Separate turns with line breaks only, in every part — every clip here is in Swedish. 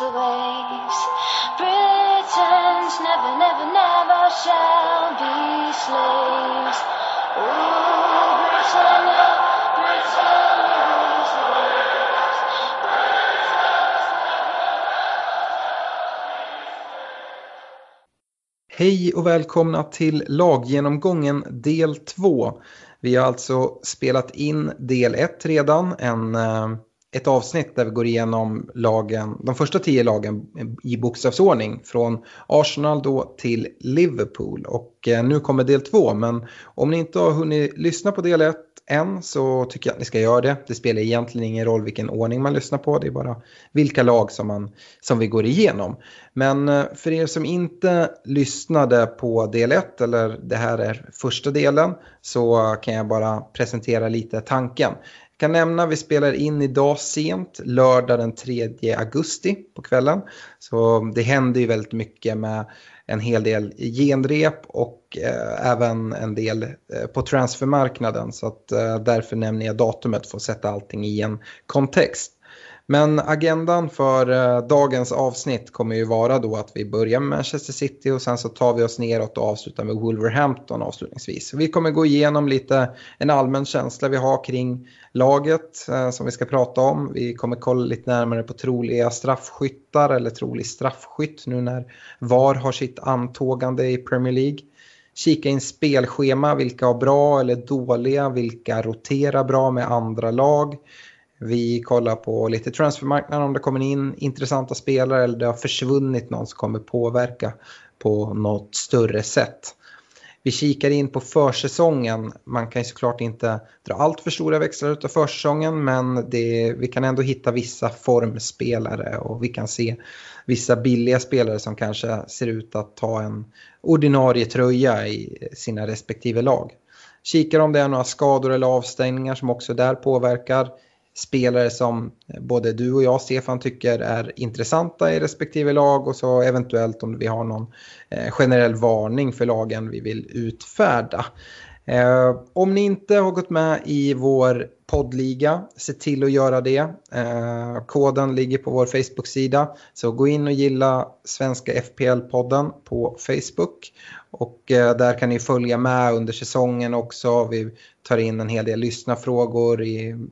Rules the waves. Britons never, never, never shall be slaves. Ooh, Britannia, Britannia rules the waves.
Hej och välkomna till laggenomgången del 2. Vi har alltså spelat in del 1 redan, en, eh, ett avsnitt där vi går igenom lagen, de första tio lagen i bokstavsordning från Arsenal då till Liverpool. Och eh, nu kommer del två men om ni inte har hunnit lyssna på del ett än så tycker jag att ni ska göra det. Det spelar egentligen ingen roll vilken ordning man lyssnar på, det är bara vilka lag som, man, som vi går igenom. Men eh, för er som inte lyssnade på del 1 eller det här är första delen så kan jag bara presentera lite tanken. Jag kan nämna att vi spelar in idag sent, lördag den 3 augusti på kvällen. Så det händer ju väldigt mycket med en hel del genrep och eh, även en del eh, på transfermarknaden. Så att, eh, därför nämner jag datumet för att sätta allting i en kontext. Men agendan för eh, dagens avsnitt kommer ju vara då att vi börjar med Manchester City och sen så tar vi oss neråt och avslutar med Wolverhampton avslutningsvis. Vi kommer gå igenom lite en allmän känsla vi har kring laget eh, som vi ska prata om. Vi kommer kolla lite närmare på troliga straffskyttar eller trolig straffskytt nu när VAR har sitt antågande i Premier League. Kika in spelschema, vilka har bra eller dåliga, vilka roterar bra med andra lag. Vi kollar på lite transfermarknaden om det kommer in intressanta spelare eller det har försvunnit någon som kommer påverka på något större sätt. Vi kikar in på försäsongen. Man kan ju såklart inte dra allt för stora växlar av försäsongen men det, vi kan ändå hitta vissa formspelare och vi kan se vissa billiga spelare som kanske ser ut att ta en ordinarie tröja i sina respektive lag. Kikar om det är några skador eller avstängningar som också där påverkar spelare som eh, både du och jag, Stefan, tycker är intressanta i respektive lag och så eventuellt om vi har någon eh, generell varning för lagen vi vill utfärda. Eh, om ni inte har gått med i vår poddliga, se till att göra det. Koden ligger på vår Facebook-sida. Så gå in och gilla Svenska FPL-podden på Facebook. Och eh, där kan ni följa med under säsongen också. Vi tar in en hel del lyssnarfrågor i,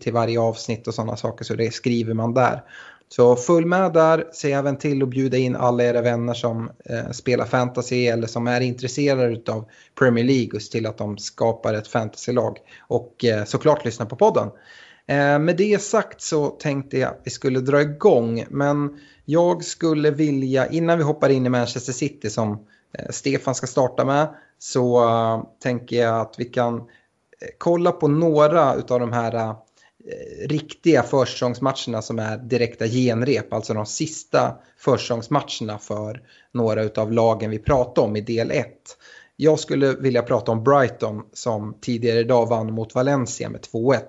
till, varje avsnitt och sådana saker. Så det skriver man där. Så följ med där, se även till att bjuda in alla era vänner som eh, spelar fantasy eller som är intresserade av Premier League och se till att de skapar ett fantasylag. Och eh, såklart lyssna på podden. Eh, med det sagt så tänkte jag att vi skulle dra igång men jag skulle vilja, innan vi hoppar in i Manchester City som Eh, Stefan ska starta med, så uh, tänker jag att vi kan eh, kolla på några av de här uh, riktiga försäsongsmatcherna som är direkta genrep, alltså de sista försäsongsmatcherna för några av lagen vi pratar om i del 1. Jag skulle vilja prata om Brighton som tidigare idag vann mot Valencia med 2-1.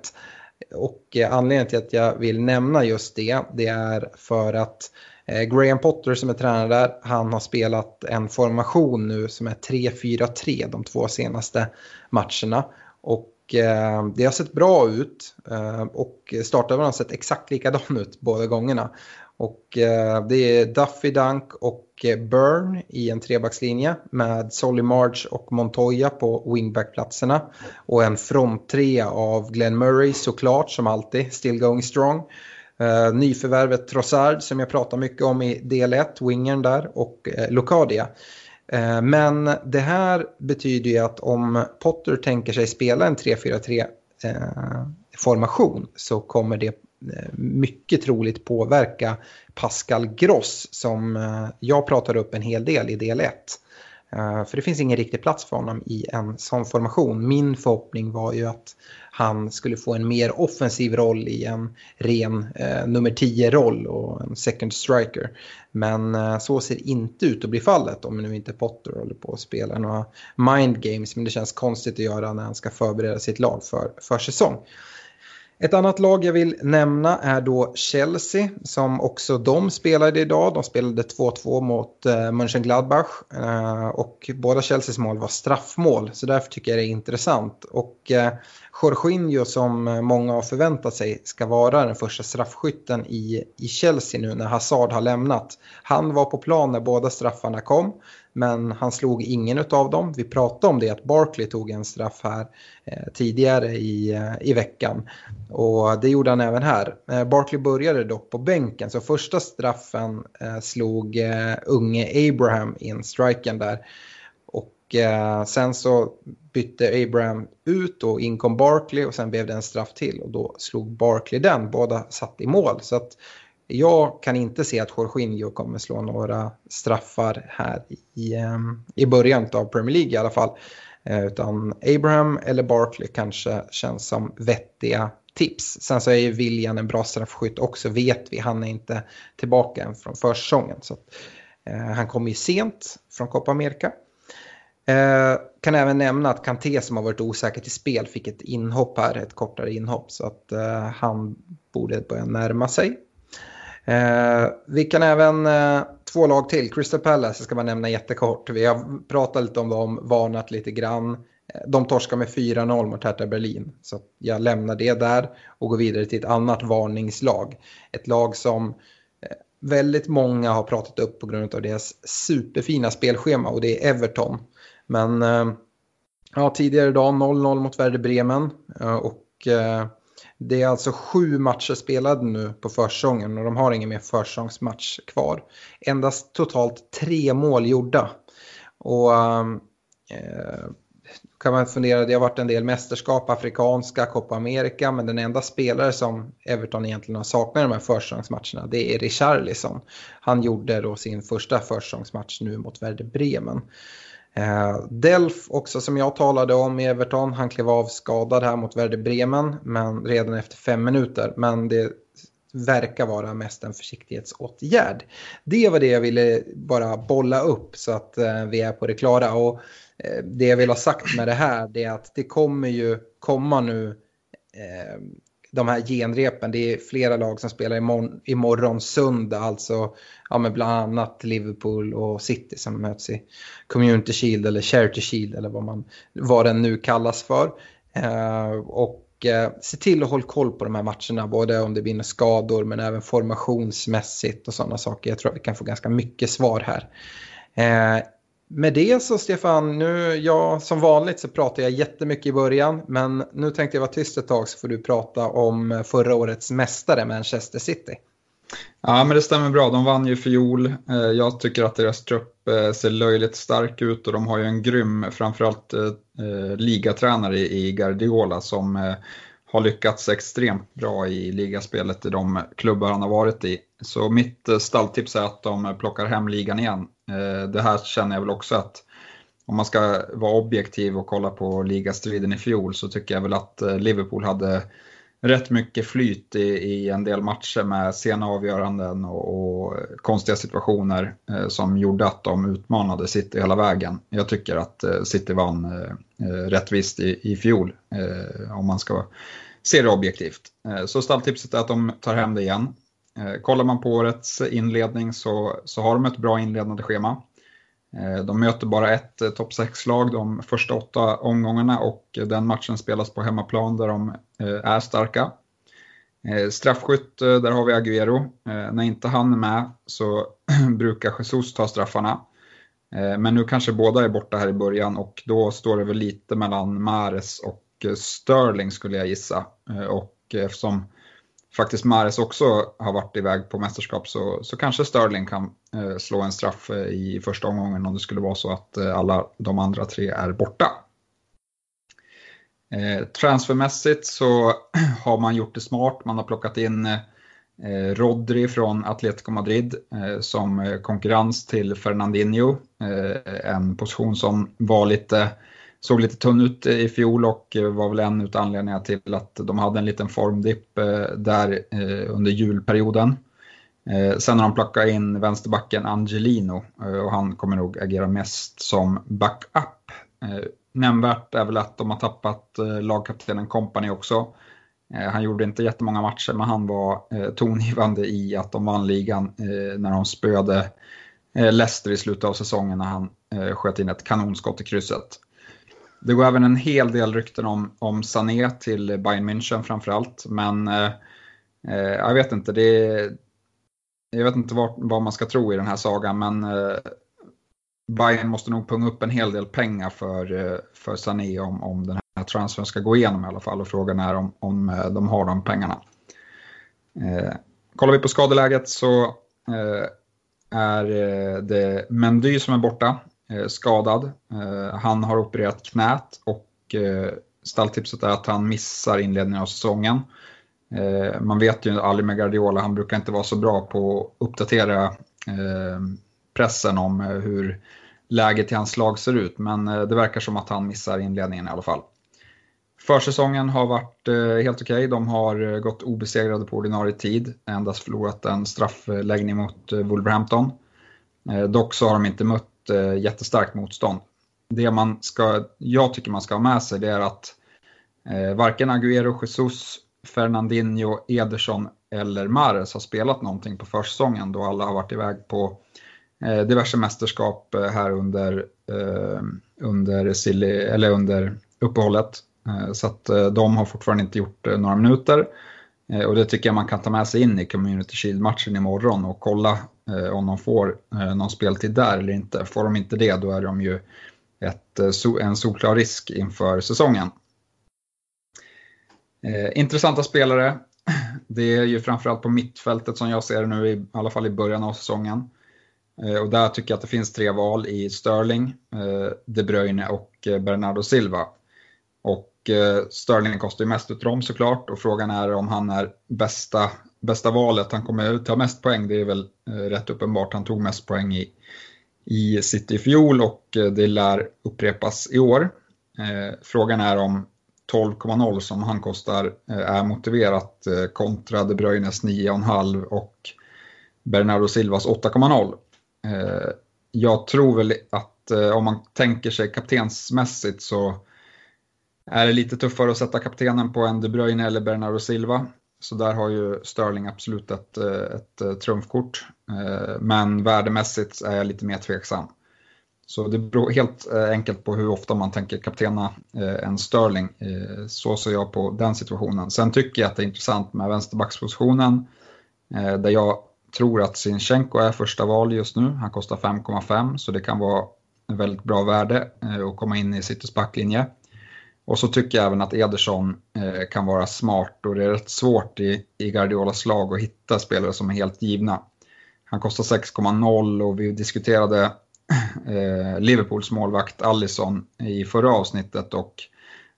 Och anledningen till att jag vill nämna just det, det är för att eh, Eh, Graham Potter som är tränare där, han har spelat en formation nu som är 3-4-3 de två senaste matcherna. Och eh, det har sett bra ut eh, och startelvan har sett exakt likadan ut båda gångerna. Och det är Duffy Dunk och Burn i en trebackslinje med Solly March och Montoya på wingbackplatserna. Och en fronttrea av Glenn Murray såklart som alltid, still going strong. Uh, nyförvärvet Trossard som jag pratar mycket om i del 1, wingern där, och uh, Locadia. Uh, men det här betyder ju att om Potter tänker sig spela en 3-4-3 formation så kommer det mycket troligt påverka Pascal Gross som jag pratade upp en hel del i del 1. För det finns ingen riktig plats för honom i en sån formation. Min förhoppning var ju att han skulle få en mer offensiv roll i en ren eh, nummer 10-roll och en second striker. Men eh, så ser inte ut att bli fallet om nu inte Potter håller på att spela några mind games. Men det känns konstigt att göra när han ska förbereda sitt lag för, för säsong. Ett annat lag jag vill nämna är då Chelsea som också de spelade idag. De spelade 2-2 mot eh, Mönchengladbach eh, och båda Chelseas mål var straffmål så därför tycker jag det är intressant. Och eh, Jorginho som många har förväntat sig ska vara den första straffskytten i, i Chelsea nu när Hazard har lämnat. Han var på plan när båda straffarna kom men han slog ingen av dem. Vi pratade om det att Barkley tog en straff här eh, tidigare i, eh, i veckan. Och det gjorde han även här. Eh, Barkley började dock på bänken så första straffen eh, slog eh, unge Abraham in striken där. Och eh, sen så bytte Abraham ut och in kom Barkley och sen blev det en straff till och då slog Barkley den. Båda satt i mål. Så att jag kan inte se att Jorginho kommer slå några straffar här i, i ehm, början av Premier League i alla fall. Eh, utan Abraham eller Barkley kanske känns som vettiga tips. Sen så är ju William en bra straffskytt också vet vi. Han är inte tillbaka än från försäsongen. Så att, eh, han kommer ju sent från Copa America. Eh, kan även nämna att Kanté som har varit osäker till spel fick ett inhopp här, ett kortare inhopp. Så att eh, han borde börja närma sig. Eh, vi kan även, eh, två lag till, Crystal Palace ska man nämna jättekort. Vi har pratat lite om dem, varnat lite grann. Eh, de torskar med 4-0 mot Hertha Berlin. Så jag lämnar det där och går vidare till ett annat varningslag. Ett lag som eh, väldigt många har pratat upp på grund av deras superfina spelschema och det är Everton. Men eh, ja, tidigare idag 0-0 mot Werder Bremen eh, och eh, det är alltså sju matcher spelade nu på försäsongen och de har ingen mer försäsongsmatch kvar. Endast totalt tre mål gjorda. Och ehm, eh, kan man fundera, det har varit en del mästerskap, afrikanska, Copa America, men den enda spelare som Everton egentligen har saknat i de här försäsongsmatcherna, det är Richarlison. Han gjorde då sin första försäsongsmatch nu mot Werder Bremen. Eh, Delf också som jag talade om i Everton, han klev av skadad här mot Werder Bremen men redan efter fem minuter. Men det verkar vara mest en försiktighetsåtgärd. Det var det jag ville bara bolla upp så att eh, vi är på det klara. Och eh, det jag vill ha sagt med det här det är att det kommer ju komma nu eh, de här genrepen. Det är flera lag som spelar imorgon, imorgon söndag, alltså ja, med bland annat Liverpool och City som möts i Community Shield eller Charity Shield eller vad, man, vad den nu kallas för. Eh, och eh, se till att hålla koll på de här matcherna, både om det blir några skador men även formationsmässigt och sådana saker. Jag tror att vi kan få ganska mycket svar här. Eh, med det så Stefan, nu, ja, som vanligt så pratar jag jättemycket i början men nu tänkte jag vara tyst ett tag så får du prata om eh, förra årets mästare Manchester City.
Ja, men det stämmer bra. De vann ju fjol. Eh, jag tycker att deras trupp eh, ser löjligt stark ut och de har ju en grym, framförallt ligatränare i Guardiola som har lyckats extremt bra i ligaspelet i de klubbar han har varit i. Så mitt stalltips är att de plockar hem ligan igen. Eh, det här känner jag väl också att om man ska vara objektiv och kolla på ligastriden i fjol så tycker jag väl att eh, Liverpool hade rätt mycket flyt i, i en del matcher med sena avgöranden och, och konstiga situationer eh, som gjorde att de utmanade City hela vägen. Jag tycker att eh, City vann eh, eh rättvist i, i fjol eh, om man ska se det objektivt. Eh, så stalltipset är att de tar hem det igen. Eh, kollar man på årets inledning så, så har de ett bra inledande schema. Eh, de möter bara ett eh, topp 6-lag de första åtta omgångarna och den matchen spelas på hemmaplan där de är starka. Straffskytt, där har vi Agüero. När inte han är med så brukar Jesus ta straffarna. Men nu kanske båda är borta här i början och då står det väl lite mellan Mares och Sterling skulle jag gissa. Och eftersom faktiskt Mares också har varit iväg på mästerskap så, så kanske Sterling kan eh, slå en straff eh, i första omgången om det skulle vara så att eh, alla de andra tre är borta. Eh, transfermässigt så har man gjort det smart. Man har plockat in eh, eh Rodri från Atletico Madrid eh, som eh, konkurrens till Fernandinho. Eh, en position som var lite, såg lite tunn ut i fjol och eh, var väl en av anledningarna till att de hade en liten formdipp eh, där eh, under julperioden. Sen har de plockat in vänsterbacken Angelino och han kommer nog agera mest som backup Nämnvärt är väl att de har tappat lagkaptenen Company också. Han gjorde inte jättemånga matcher men han var tongivande i att de vann ligan när de spöade Leicester i slutet av säsongen när han sköt in ett kanonskott i krysset. Det går även en hel del rykten om, om Sané till Bayern München framförallt. Men eh, eh jag vet inte, det jag vet inte vad, vad, man ska tro i den här sagan. Men eh, Bayern måste nog punga upp en hel del pengar för, eh, för Sané om, om den här transfern ska gå igenom i alla fall och frågan är om, om eh, de har de pengarna. Eh, kollar vi på skadeläget så eh, är det Mendy som är borta, Eh, skadad. Eh, han har opererat knät och eh, stalltipset är att han missar inledningen av säsongen. man vet ju aldrig med Guardiola, han brukar inte vara så bra på att uppdatera pressen om hur läget i hans lag ser ut. Men det verkar som att han missar inledningen i alla fall. Försäsongen har varit helt okej. Okay. De har gått obesegrade på ordinarie tid. Endast förlorat en straffläggning mot Wolverhampton. Dock så har de inte mött Eh, jättestarkt motstånd. Det man ska, jag tycker man ska ha med sig det är att eh, varken Agüero, Jesus, Fernandinho, Ederson eller Mares har spelat någonting på försäsongen då alla har varit iväg på Eh, diverse mästerskap eh, här under, eh, under, silly, eller under uppehållet. Eh, så att de har fortfarande inte gjort några minuter. Eh, och det tycker jag man kan ta med sig in i Community Shield-matchen imorgon och kolla eh, om de får eh, någon speltid där eller inte. Får de inte det då är de ju ett, en solklar risk inför säsongen. Intressanta spelare. Det är ju framförallt på mittfältet som jag ser det nu, i alla fall i början av säsongen. Och där tycker jag att det finns tre val i Sterling, De Bruyne och Bernardo Silva. Och Eh, Sterling kostar ju mest utav dem såklart och frågan är om han är bästa, bästa valet. Han kommer ta mest poäng, det är väl eh, rätt uppenbart. Han tog mest poäng i, i City i fjol och eh, det lär upprepas i år. Frågan är om 12,0 som han kostar är motiverat kontra De Bruynes 9,5 och Bernardo Silvas 8,0. Jag tror väl att om man tänker sig kaptensmässigt så är det lite tuffare att sätta kaptenen på en De Bruyne eller Bernardo Silva. Så där har ju Sterling absolut ett, eh, ett eh, trumfkort. Eh, men värdemässigt är jag lite mer tveksam. Så det beror helt enkelt på hur ofta man tänker kaptena en Sterling. Så ser jag på den situationen. Sen tycker jag att det är intressant med vänsterbackspositionen. Där jag tror att Sinchenko är första val just nu. Han kostar 5,5 så det kan vara en väldigt bra värde att komma in i Citys backlinje. Och så tycker jag även att Ederson eh, kan vara smart och det är rätt svårt i, i Guardiolas lag att hitta spelare som är helt givna. Han kostar 6,0 och vi diskuterade eh, Liverpools målvakt Allison i förra avsnittet och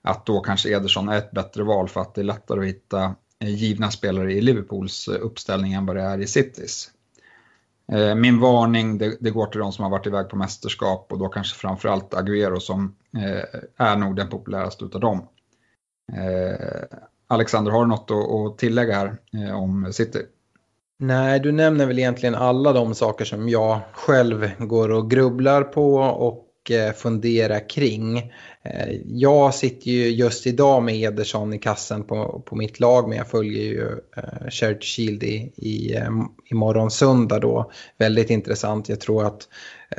att då kanske Ederson är ett bättre val för att det är lättare att hitta eh, givna spelare i Liverpools eh, uppställning än vad det är i Citys. Eh, min varning det, det, går till de som har varit iväg på mästerskap och då kanske framförallt Agüero som eh, är nog den populäraste utav dem. Eh, Alexander, har du något att tillägga här om City?
Nej, du nämner väl egentligen alla de saker som jag själv går och grubblar på och funderar kring. Eh, jag sitter ju just idag med Ederson i kassen på, på mitt lag men jag följer ju uh, Shield i, i, eh, imorgon söndag då. Väldigt intressant. Jag tror att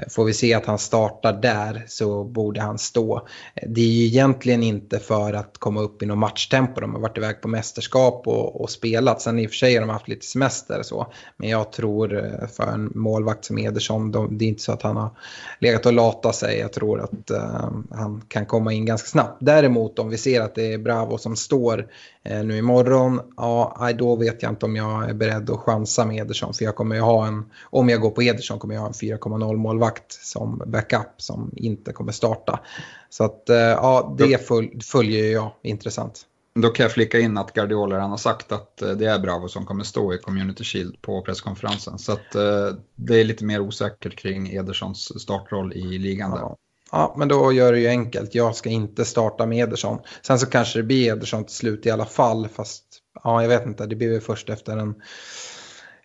får vi se att han startar där så borde han stå. Det är ju egentligen inte för att komma upp i något matchtempo. De har varit iväg på mästerskap och, och spelat. Sen i och för sig har de haft lite semester och så. Men jag tror för en målvakt som Ederson, de, det är inte så att han har legat och latat sig. Jag tror att uh, han kan komma in ganska snabbt. Däremot om vi ser att det är Bravo som står eh, nu imorgon, ja då vet jag inte om jag är beredd att chansa med Ederson. För jag kommer ju ha en, om jag går på Ederson kommer jag ha en 4,0 målvakt som backup som inte kommer starta. Så att eh, ja, det följer jag intressant.
Då kan jag flika in att Guardiola redan har sagt att eh, det är Bravo som kommer stå i Community Shield på presskonferensen. Så att eh, det är lite mer osäkert kring Edersons startroll i ligan där.
Ja. Ja, men då gör det ju enkelt. Jag ska inte starta med Ederson. Sen så kanske det blir Ederson till slut i alla fall. Fast ja, jag vet inte, det blir väl först efter en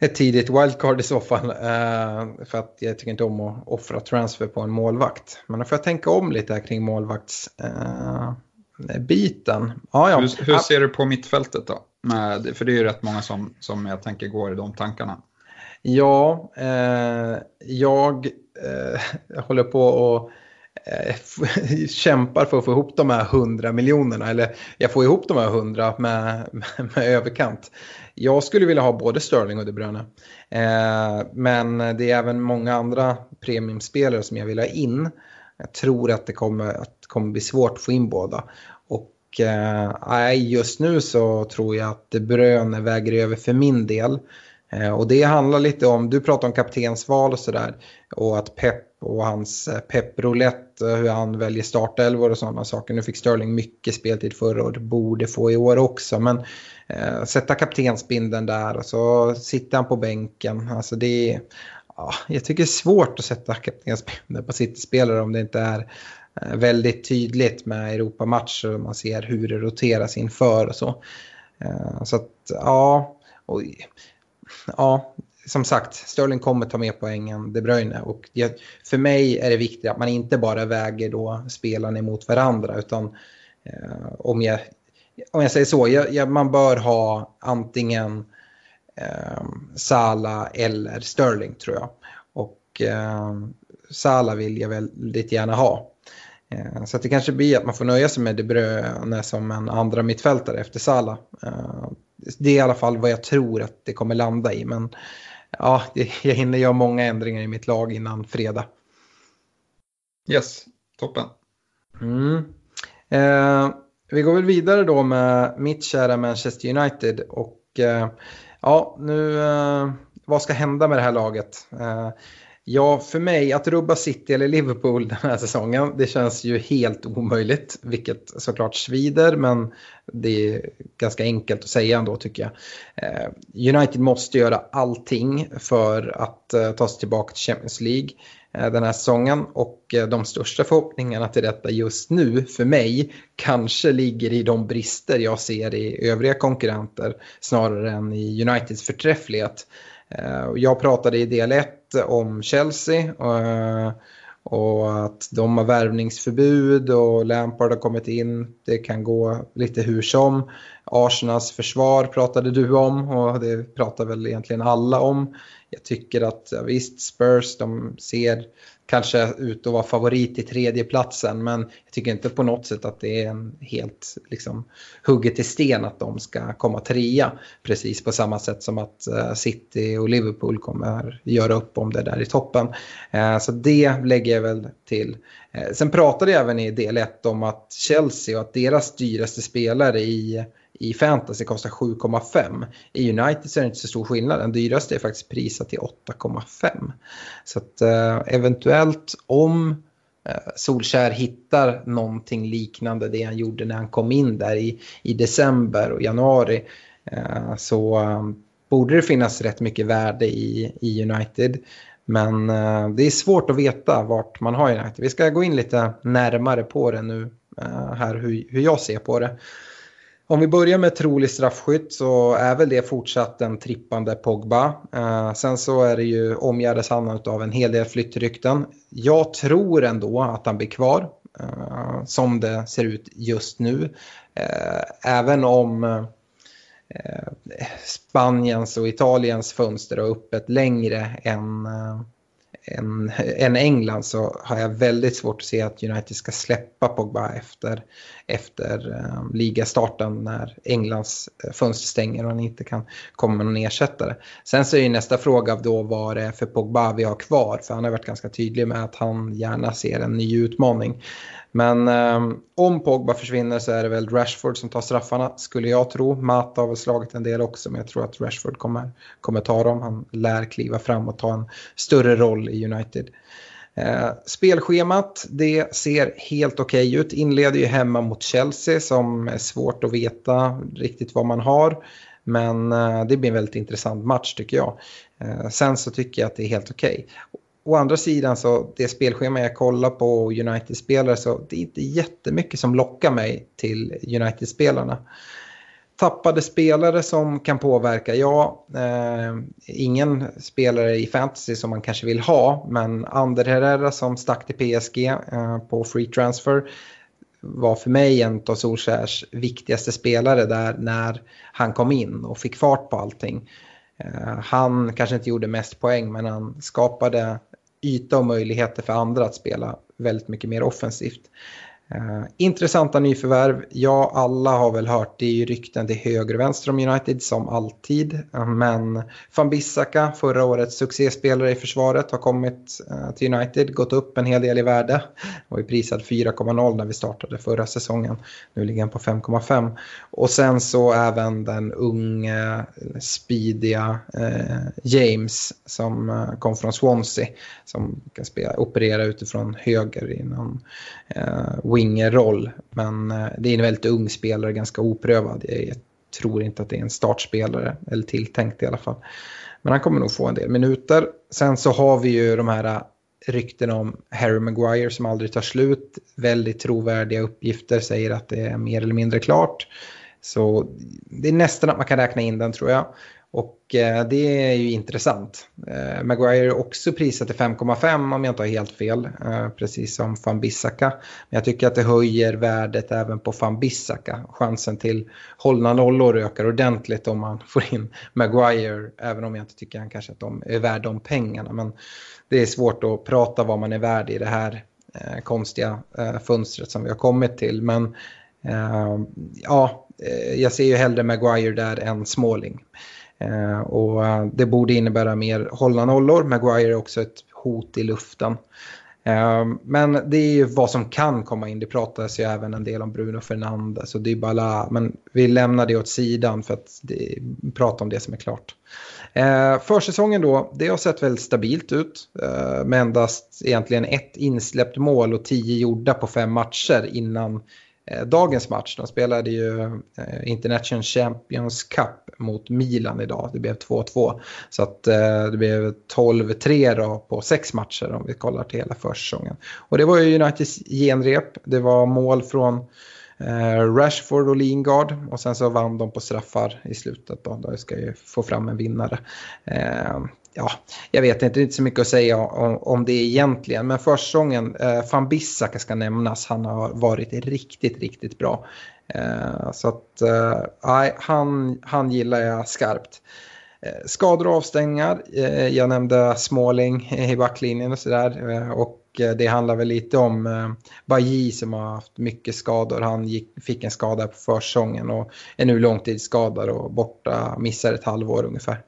ett tidigt wildcard i så fall. Uh, för att jag tycker inte om att offra transfer på en målvakt. Men då får jag tänka om lite här kring målvakts... Uh, biten. Ja, ja.
Hur, hur ser du på mittfältet då? Med, för det är ju rätt många som, som jag tänker går i de tankarna.
Ja, eh, jag eh, håller på och eh, Eh, kämpar för att få ihop de här 100 miljonerna. Eller jag får ihop de här 100 med, med, med överkant. Jag skulle vilja ha både Sterling och De Bruyne. Eh, men det är även många andra premiumspelare som jag vill ha in. Jag tror att det kommer att kommer bli svårt att få in båda. Och eh, just nu så tror jag att De Bruyne väger över för min del. Eh, och det handlar lite om, du pratar om kaptensval och sådär. Och att Pep och hans eh, pepprolett, eh, hur han väljer startelvor och sådana saker. Nu fick Sterling mycket speltid förra året, borde få i år också. Men eh, sätta kaptensbinden där och så sitter han på bänken. Alltså det ja, jag tycker det är svårt att sätta kaptensbinden på City-spelare om det inte är Eh, väldigt tydligt med Europamatcher och man ser hur det roteras inför och så. Eh, så att ja, och, ja, som sagt, Sterling kommer ta med poängen De Bruyne och det, för mig är det viktigt att man inte bara väger då spelarna emot varandra utan eh, om, jag, om jag säger så, jag, jag, man bör ha antingen eh, Sala eller Sterling tror jag. Och eh, Sala vill jag väldigt gärna ha. Eh, så det kanske blir att man får nöja sig med De Bruyne som en andra mittfältare efter Salah. Eh, det är i alla fall vad jag tror att det kommer landa i. Men ja, jag hinner göra många ändringar i mitt lag innan fredag.
Yes, toppen.
Mm. Eh, vi går väl vidare då med mitt kära Manchester United. Och eh, ja, nu, eh, vad ska hända med det här laget? Ja, för mig att rubba City eller Liverpool den här säsongen, det känns ju helt omöjligt. Vilket såklart svider, men det är ganska enkelt att säga ändå tycker jag. Eh, United måste göra allting för att eh, ta sig tillbaka till Champions League eh, den här säsongen. Och de största förhoppningarna till detta just nu för mig kanske ligger i de brister jag ser i övriga konkurrenter snarare än i Uniteds förträfflighet. Jag pratade i del 1 om Chelsea. Eh, och att de har värvningsförbud och Lampard har kommit in. Det kan gå lite hur som. Arsenals försvar pratade du om och det pratar väl egentligen alla om. Jag tycker att visst, Spurs de ser kanske ut och vara favorit i tredjeplatsen. Men jag tycker inte på något sätt att det är en helt liksom, hugget i sten att de ska komma trea. Precis på samma sätt som att uh, City och Liverpool kommer göra upp om det där i toppen. Uh, så det lägger jag väl till. Uh, sen pratade jag även i del 1 om att Chelsea och att deras dyraste spelare i i fantasy kostar 7,5. I United så är det inte så stor skillnad. Den dyraste är faktiskt prisat till 8,5. Så att eh, eventuellt om eh, Solskär hittar någonting liknande det han gjorde när han kom in där i, i december och januari eh, så eh, borde det finnas rätt mycket värde i, i United. Men eh, det är svårt att veta vart man har United. Vi ska gå in lite närmare på det nu eh, här hur, hur jag ser på det. Om vi börjar med trolig straffskytt så är väl det fortsatt en trippande Pogba. Eh, sen så är det ju omgärdas han av en hel del flyttrykten. Jag tror ändå att han blir kvar eh, som det ser ut just nu. Eh, även om eh, Spaniens och Italiens fönster har öppet längre än eh, än, än England så har jag väldigt svårt att se att United ska släppa Pogba efter, efter eh, ligastarten när Englands eh, fönster stänger och han inte kan komma med någon ersättare. Sen så är ju nästa fråga då vad det är för Pogba vi har kvar för han har varit ganska tydlig med att han gärna ser en ny utmaning. Men eh, om Pogba försvinner så är det väl Rashford som tar straffarna skulle jag tro. Mata har väl slagit en del också men jag tror att Rashford kommer, kommer ta dem. Han lär kliva fram och ta en större roll i United. Eh, spelschemat det ser helt okej okay ut. Inleder ju hemma mot Chelsea som är svårt att veta riktigt vad man har. Men eh, det blir en väldigt intressant match tycker jag. Eh, sen så tycker jag att det är helt okej. Okay. Å andra sidan så det spelschema jag kollar på United-spelare så det är inte jättemycket som lockar mig till United-spelarna. Tappade spelare som kan påverka, ja, eh, ingen spelare i fantasy som man kanske vill ha, men Ander Herrera som stack till PSG eh, på free transfer var för mig en av Solskjärs viktigaste spelare där när han kom in och fick fart på allting. Eh, han kanske inte gjorde mest poäng men han skapade yta och möjligheter för andra att spela väldigt mycket mer offensivt. Uh, intressanta nyförvärv. Ja, alla har väl hört det är ju rykten till höger och vänster om United som alltid. Uh, men van Bissaka, förra årets succéspelare i försvaret, har kommit uh, till United, gått upp en hel del i värde. Var ju prisad 4,0 när vi startade förra säsongen. Nu ligger han på 5,5. Och sen så även den unge, speediga James som kom från Swansea. Som kan spela, operera utifrån höger i någon wingerroll. Men eh, det är en väldigt ung spelare, ganska oprövad. Jag tror inte att det är en startspelare, eller tilltänkt i alla fall. Men han kommer nog få en del minuter. Sen så har vi ju de här eh, rykten om Harry Maguire som aldrig tar slut. Väldigt trovärdiga uppgifter säger att det är mer eller mindre klart. Så det är nästan att man kan räkna in den tror jag. Och eh, det är ju intressant. Eh, Maguire är också prisat till 5,5 om jag inte har helt fel. Eh, precis som van Bissaka. Men jag tycker att det höjer värdet även på van Bissaka. Chansen till hållna nollor ökar ordentligt om man får in Maguire. Även om jag inte tycker han kanske att de är värda de pengarna. Men det är svårt att prata vad man är värd i det här konstiga fönstret som vi har kommit till. Men ja, jag ser ju hellre Maguire där än Småling. Eh, och eh, det borde innebära mer hållna nollor. Maguire är också ett hot i luften. Eh, men det är ju vad som kan komma in. Det pratas ju även en del om Bruno Fernandes och Dybala. Men vi lämnar det åt sidan för att det, prata om det som är klart. Eh, försäsongen då, det har sett väldigt stabilt ut. Eh, med endast egentligen ett insläppt mål och tio gjorda på fem matcher innan Eh, dagens match. De spelade ju eh, International Champions Cup mot Milan idag. Det blev 2-2. Så att eh, det blev 12-3 på sex matcher om vi kollar till hela försäsongen. Och det var ju Uniteds genrep. Det var mål från eh, Rashford och Lingard och sen så vann de på straffar i slutet. Då, då ska ju få fram en vinnare eh, ja, jag vet inte, det är inte så mycket att säga om, om det egentligen. Men försäsongen, eh, van Bissaka ska nämnas. Han har varit riktigt, riktigt bra. Eh, så att, eh, nej, han, han gillar jag skarpt. Eh, skador och avstängningar. Jag nämnde Småling i backlinjen och sådär. Och det handlar väl lite om Baji som har haft mycket skador. Han gick, fick en skada på försäsongen och är nu långtidsskadad och borta, missar ett halvår ungefär.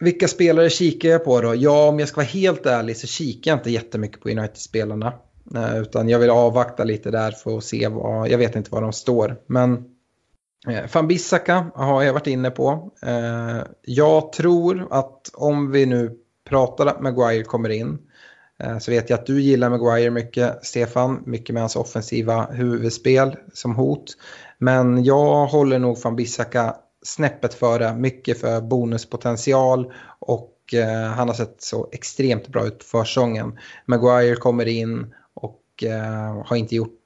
Vilka spelare kikar jag på då? Ja, om jag ska vara helt ärlig så kikar jag inte jättemycket på United-spelarna. Eh, utan jag vill avvakta lite där för att se vad, jag vet inte var de står. Men eh, Van Bissaka har jag varit inne på. Eh, jag tror att om vi nu pratar att Maguire kommer in eh, så vet jag att du gillar Maguire mycket, Stefan. Mycket med hans offensiva huvudspel som hot. Men jag håller nog van Bissaka snäppet före, mycket för bonuspotential och eh, han har sett så extremt bra ut på försäsongen. Maguire kommer in och eh, har inte gjort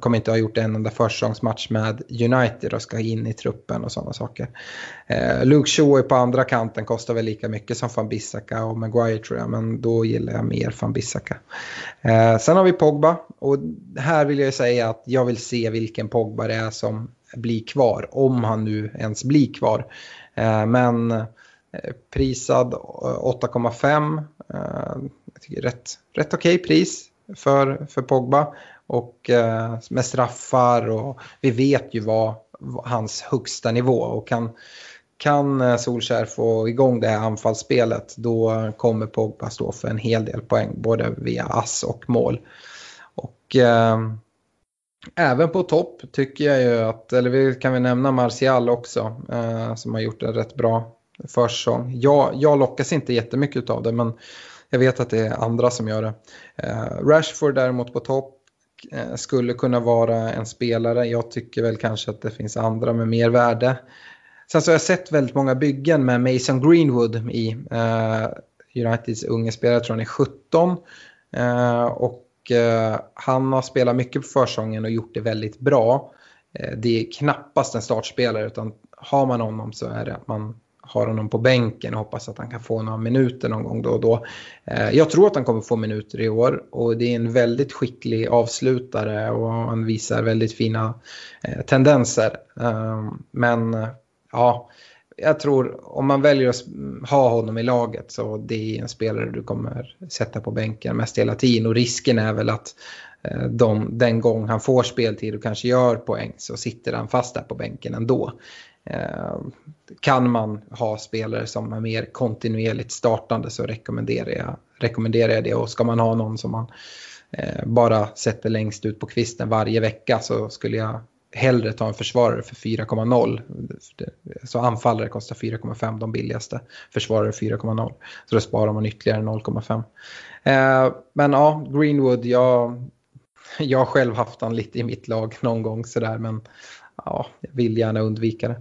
kommer inte ha gjort en enda försäsongsmatch med United och ska in i truppen och sådana saker. Eh, Luke Shaw är på andra kanten, kostar väl lika mycket som van Bissaka och Maguire tror jag, men då gillar jag mer van Bissaka. Eh, sen har vi Pogba och här vill jag säga att jag vill se vilken Pogba det är som blir kvar, om han nu ens blir kvar. Eh, men eh, prisad eh, 8,5. Eh, jag tycker rätt, rätt okej okay pris för, för Pogba. Och eh, med straffar och vi vet ju vad, hans högsta nivå och kan, kan eh, Solskär få igång det här anfallsspelet då kommer Pogba stå för en hel del poäng både via ass och mål. Och eh, även på topp tycker jag ju att, eller vi kan vi nämna Martial också, eh, som har gjort en rätt bra försäsong. Jag, jag lockas inte jättemycket av det, men jag vet att det är andra som gör det. Eh, Rashford däremot på topp eh, skulle kunna vara en spelare. Jag tycker väl kanske att det finns andra med mer värde. Sen så har jag sett väldigt många byggen med Mason Greenwood i eh, Uniteds unge spelare, jag tror han är 17. Och han har spelat mycket på försången och gjort det väldigt bra. Det är knappast en startspelare utan har man honom så är det att man har honom på bänken och hoppas att han kan få några minuter någon gång då och då. Eh, jag tror att han kommer få minuter i år och det är en väldigt skicklig avslutare och han visar väldigt fina eh, tendenser. Ehm, men eh, ja, jag tror om man väljer att ha honom i laget så det är en spelare du kommer sätta på bänken mest hela tiden och risken är väl att de, den gång han får speltid och kanske gör poäng så sitter han fast där på bänken ändå. Eh, kan man ha spelare som är mer kontinuerligt startande så rekommenderar jag, rekommenderar jag det. Och ska man ha någon som man eh, bara sätter längst ut på kvisten varje vecka så skulle jag hellre ta en försvarare för 4,0. Så anfallare kostar 4,5 de billigaste. Försvarare 4,0. Så då sparar man ytterligare 0,5. Eh, men ja, Greenwood, jag, jag har själv haft han lite i mitt lag någon gång sådär men ja, jag vill gärna undvika det.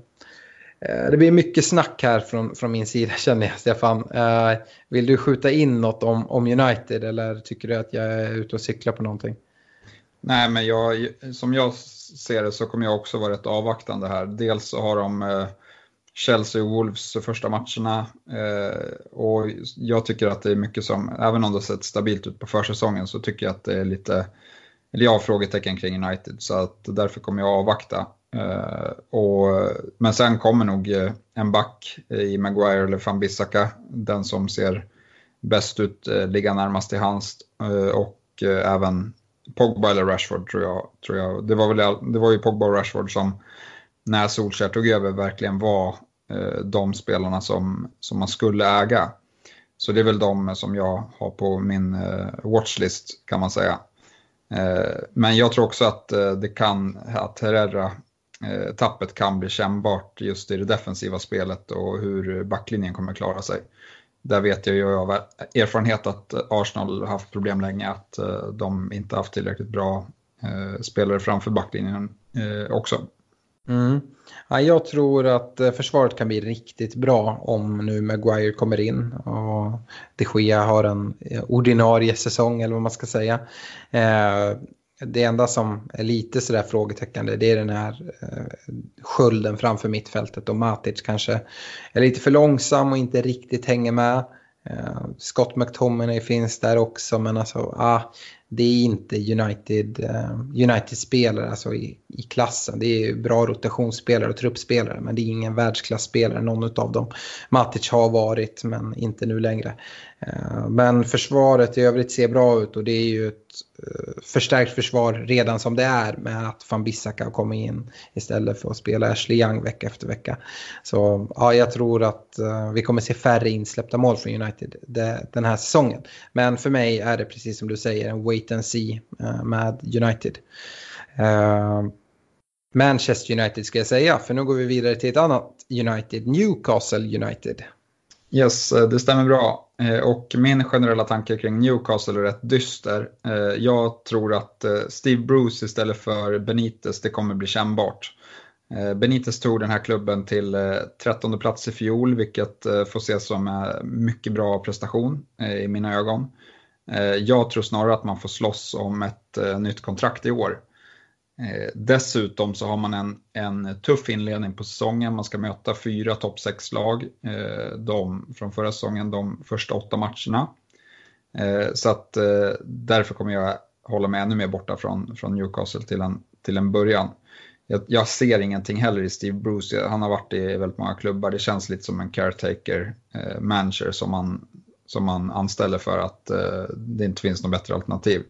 Eh, det blir mycket snack här från, från min sida känner jag, Stefan. Eh, vill du skjuta in något om, om United eller tycker du att jag är ute och cyklar på någonting?
Nej, men jag, som jag ser det så kommer jag också vara rätt avvaktande här. Dels så har de eh, Chelsea och Wolves första matcherna eh, och jag tycker att det är mycket som, även om det har sett stabilt ut på försäsongen så tycker jag att det är lite, eller jag har frågetecken kring United så att därför kommer jag avvakta. Eh, och, men sen kommer nog eh, en back i Maguire eller van Bissaka, den som ser bäst ut, eh, ligga närmast till hands. och även Pogba eller Rashford tror jag. Tror jag. Det, var väl, det var ju Pogba och Rashford som när Solskjaer tog över verkligen var de spelarna som, som man skulle äga. Så det är väl de som jag har på min watchlist kan man säga. Men jag tror också att det kan, att Herrera Eh, tappet kan bli kännbart just i det defensiva spelet och hur backlinjen kommer att klara sig. Där vet jag ju av erfarenhet att Arsenal har haft problem länge, att eh, de inte haft tillräckligt bra eh, spelare framför backlinjen också.
Mm. Ja, jag tror att försvaret kan bli riktigt bra om nu Maguire kommer in och de Gea har en ordinarie säsong eller vad man ska säga. Det enda som är lite sådär frågetecknande det är den här eh, skölden framför mittfältet och Matic kanske är lite för långsam och inte riktigt hänger med. Eh, Scott McTominay finns där också men alltså ah, det är inte United, eh, United-spelare alltså i, i klassen. Det är bra rotationsspelare och truppspelare men det är ingen världsklasspelare någon av dem. Matic har varit men inte nu längre. Eh, men försvaret i övrigt ser bra ut och det är ju ett eh, förstärkt försvar redan som det är med att van Bissaka kommit in istället för att spela Ashley Young vecka efter vecka. Så ja, jag tror att eh, vi kommer se färre insläppta mål från United den här säsongen. Men för mig är det precis som du säger en wait and see med United. Manchester United ska jag säga, för nu går vi vidare till ett annat United, Newcastle United.
Yes, eh, det stämmer bra. Eh, och min generella tanke kring Newcastle är rätt dyster. Eh, jag tror att Steve Bruce istället för Benitez, det kommer bli kännbart. Benitez tog den här klubben till 13 plats i fjol, vilket får ses som en mycket bra prestation i mina ögon. Jag tror snarare att man får slåss om ett nytt kontrakt i år. Eh, dessutom så har man en, en tuff inledning på säsongen. Man ska möta fyra topp 6-lag eh, de, från förra säsongen, de första åtta matcherna. Eh, så att eh, därför kommer jag hålla mig ännu mer borta från, från Newcastle till en, till en början. Jag, jag, ser ingenting heller i Steve Bruce. Han har varit i väldigt många klubbar. Det känns lite som en caretaker manager som man som man anställer för att det inte finns något bättre alternativ.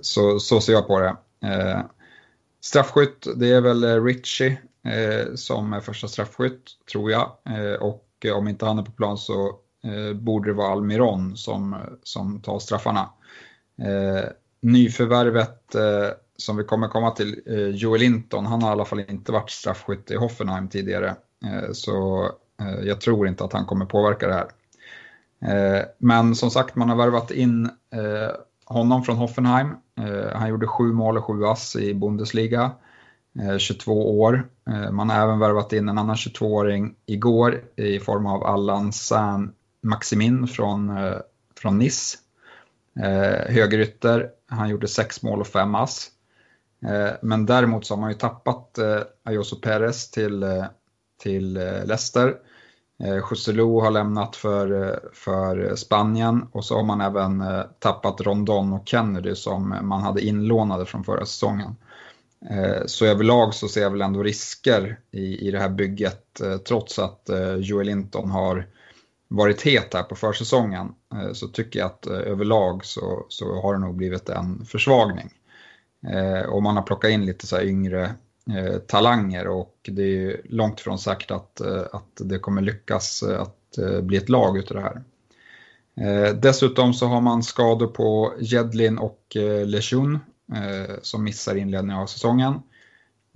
Så, så ser jag på det. Eh, straffskytt, det är väl eh, Richie eh, som är första straffskytt, tror jag. Eh, och om inte han är på plan så eh, borde det vara Almiron som, som tar straffarna. Eh, nyförvärvet eh, som vi kommer komma till, eh, Joel Linton, han har i alla fall inte varit straffskytt i Hoffenheim tidigare. Eh, så eh, jag tror inte att han kommer påverka det här. Eh, men som sagt, man har värvat in eh, honom från Hoffenheim. Eh, han gjorde sju mål och sju ass i Bundesliga. Eh, 22 år. Eh, man har även värvat in en annan 22-åring igår i form av Allan San Maximin från, från Nice. Högerytter, han gjorde sex mål och fem ass. Men däremot så har man ju tappat Ayoso Perez till, till Leicester. Eh, Joselu har lämnat för, eh, för Spanien och så har man även eh, tappat Rondon och Kennedy som man hade inlånade från förra säsongen. Så överlag så ser jag väl ändå risker i, i det här bygget trots att Joel Linton har varit het här på försäsongen så tycker jag att överlag så, så har det nog blivit en försvagning. Och man har plockat in lite så yngre Eh, talanger och det är långt ifrån säkert att, eh, att det kommer lyckas eh, att bli ett lag utav det här. Dessutom så har man skador på Jedlin och Lechun eh, som missar inledningen av säsongen.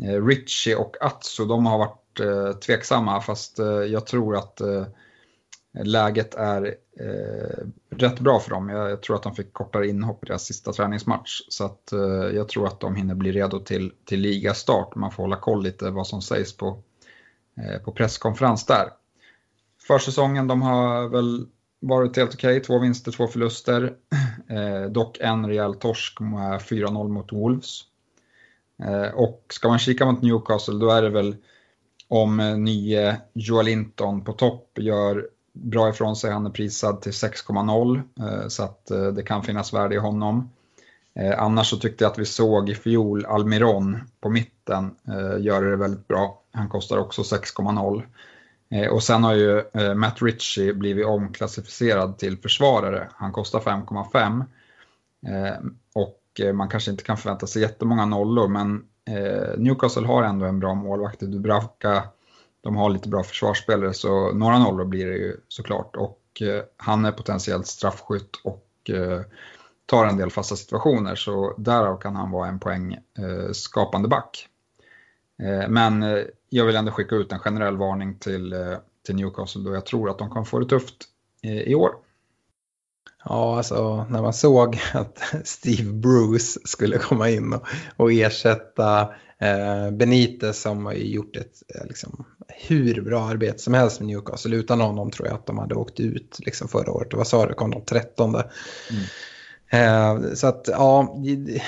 Eh, Richie och Atsu, de har varit eh, tveksamma fast eh, jag tror att eh, läget är eh, rätt bra för dem. Jag, jag, tror att de fick kortare inhopp i deras sista träningsmatch. Så att, eh, jag tror att de hinner bli redo till, till ligastart. Man får hålla koll lite vad som sägs på, eh, på presskonferens där. Försäsongen, de har väl varit helt okej. Okay. Två vinster, två förluster. Eh, dock en rejäl torsk med 4-0 mot Wolves. Eh, och ska man kika mot Newcastle då är det väl om eh, nye Joel Linton på topp gör bra ifrån sig. Han är prisad till 6,0 eh, så att eh, det kan finnas värde i honom. Eh, annars så tyckte jag att vi såg i fjol Almiron på mitten göra det väldigt bra. Han kostar också 6,0. Och sen har ju Matt Ritchie blivit omklassificerad till försvarare. Han kostar 5,5. Och man kanske inte kan förvänta sig jättemånga nollor men Newcastle har ändå en bra målvakt. Dubravka, de har lite bra försvarsspelare så några nollor blir det ju såklart. Och eh, han är potentiellt straffskytt och eh, tar en del fasta situationer så därav kan han vara en poäng eh, skapande back. Men jag vill ändå skicka ut en generell varning till, eh, till Newcastle då jag tror att de kan få det tufft i år.
Ja, alltså när man såg att Steve Bruce skulle komma in och, och ersätta eh, Benitez som har gjort ett liksom, hur bra arbete som helst med Newcastle. Utan honom tror jag att de hade åkt ut liksom, förra året. Och vad sa du, kom de 13? Mm. Eh, så att ja,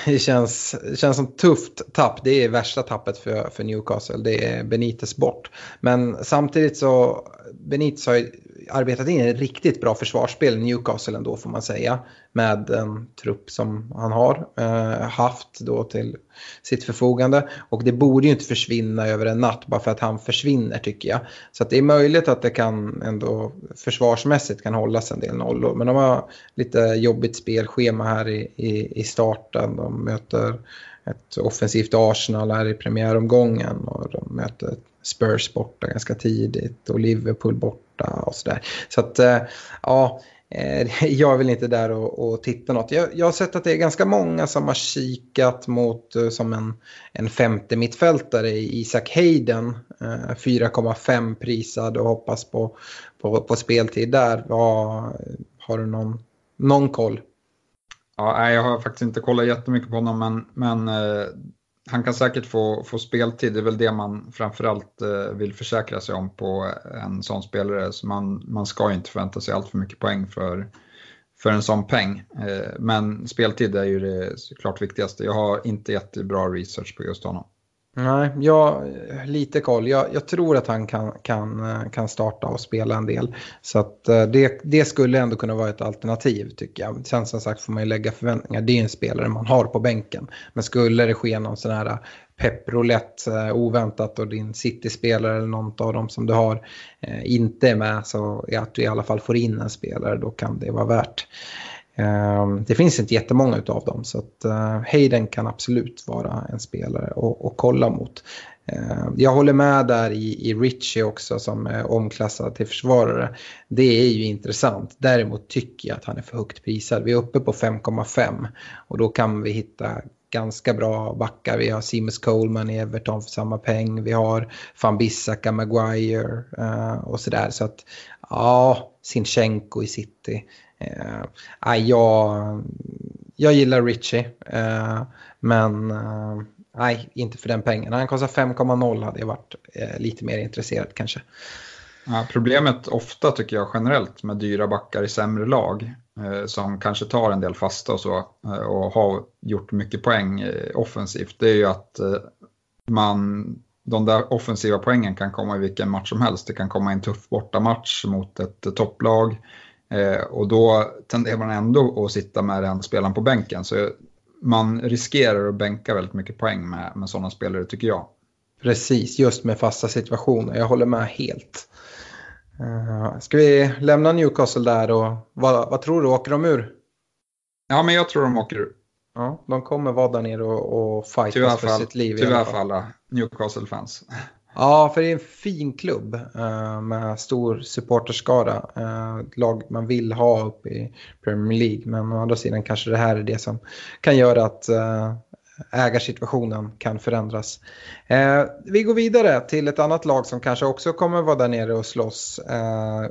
det känns, känns som tufft tapp. Det är värsta tappet för, för Newcastle. Det är Benites bort. Men samtidigt så Benitez har arbetat in ett riktigt bra försvarsspel i Newcastle ändå får man säga. Med den trupp som han har eh, haft då till sitt förfogande. Och det borde ju inte försvinna över en natt bara för att han försvinner tycker jag. Så att det är möjligt att det kan ändå försvarsmässigt kan hållas en del nollor. Men de har lite jobbigt spelschema här i, i, i starten. De möter ett offensivt Arsenal här i premiäromgången och de möter Spurs borta ganska tidigt och Liverpool borta och sådär. Så att eh, ja, eh, jag är väl inte där och, och tittar något. Jag, jag, har sett att det är ganska många som har kikat mot eh, som en, en femte mittfältare i Isak Hayden. 4,5 prisad och hoppas på, på, på speltid där. Var, har du någon, någon koll?
Ja, jag har faktiskt inte kollat jättemycket på honom men, men han kan säkert få, få speltid. Det är väl det man framförallt eh, vill försäkra sig om på en sån spelare. Så man, man ska inte förvänta sig allt för mycket poäng för, för en sån peng. Eh, men speltid är ju det klart viktigaste. Jag har inte jättebra research på just honom.
Nej, jag lite koll. Jag, jag, tror att han kan, kan, kan starta och spela en del. Så att eh, det, det skulle ändå kunna vara ett alternativ tycker jag. Sen som sagt får man ju lägga förväntningar. Det är en spelare man har på bänken. Men skulle det ske någon sån här eh, pepprolett eh, oväntat och din City-spelare eller någon av dem som du har inte är med så att du i alla fall får in en spelare då kan det vara värt Ehm, det finns inte jättemånga av dem så att eh, Hayden kan absolut vara en spelare att kolla mot. Ehm, jag håller med där i, i Richie också som är omklassad till försvarare. Det är ju intressant. Däremot tycker jag att han är för högt prisad. Vi är uppe på 5,5 och då kan vi hitta ganska bra backar. Vi har Seamus Coleman i Everton för samma peng. Vi har van Bissaka, Maguire eh, och sådär. Så att ja, Sinchenko i City. Eh, jag, jag gillar Richie, eh, men eh, nej, inte för den pengen. Han kostar 5,0 hade jag varit eh, lite mer intresserad kanske.
Ja, problemet ofta tycker jag generellt med dyra backar i sämre lag eh, som kanske tar en del fasta och så eh, och har gjort mycket poäng offensivt det är ju att man de där offensiva poängen kan komma i vilken match som helst. Det kan komma i en tuff bortamatch mot ett topplag Eh, och då tenderar man ändå att sitta med den spelaren på bänken. Så man riskerar att bänka väldigt mycket poäng med, med sådana spelare tycker jag.
Precis, just med fasta situationer. Jag håller med helt. Uh, ska vi lämna Newcastle där och vad, vad tror du, åker de ur?
Ja, men jag tror de åker ur.
Ja, de kommer vara där nere och, och fightas för sitt liv.
Tyvärr för alla Newcastle-fans.
Ja, för det är en fin klubb eh, med stor supporterskara. Ett lag man vill ha uppe i Premier League. Men å andra sidan kanske det här är det som kan göra att eh, ägarsituationen kan förändras. vi går vidare till ett annat lag som kanske också kommer vara där nere och slåss.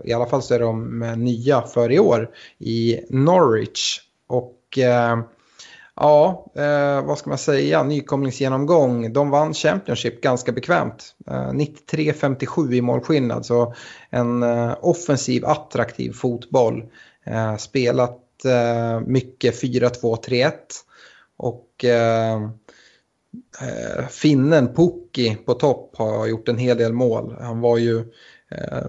I alla fall så är de nya för i år i Norwich. Och Ja, eh, vad ska man säga, nykomlingsgenomgång. De vann Championship ganska bekvämt. Eh, 93-57 i målskillnad, så en eh, offensiv, attraktiv fotboll. Eh, spelat eh, mycket 4-2-3-1 och eh, eh, finnen Pukki på topp har gjort en hel del mål. Han var ju eh,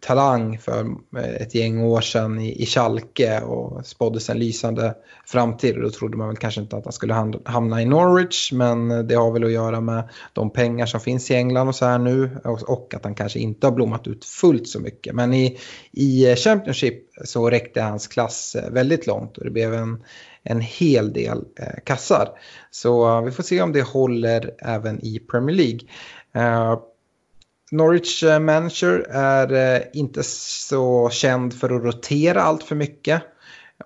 talang för eh, ett gäng år sedan i, i Schalke och spåddes en lysande framtid. Och då trodde man väl kanske inte att han skulle hamna i Norwich men eh, det har väl att göra med de pengar som finns i England och så här nu och, att han kanske inte har blommat ut fullt så mycket. Men i, i eh, Championship så räckte hans klass väldigt långt och det blev en, en hel del eh, kassar. Så vi får se om det håller även i Premier League. Uh, Norwich eh, manager är eh, inte så känd för att rotera allt för mycket.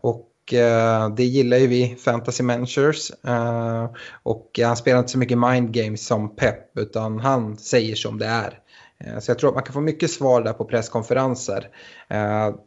Och eh, det gillar ju vi fantasy managers. Och han spelar inte så mycket mind games som Pep utan han säger som det är. Så jag tror att man kan få mycket svar där på presskonferenser.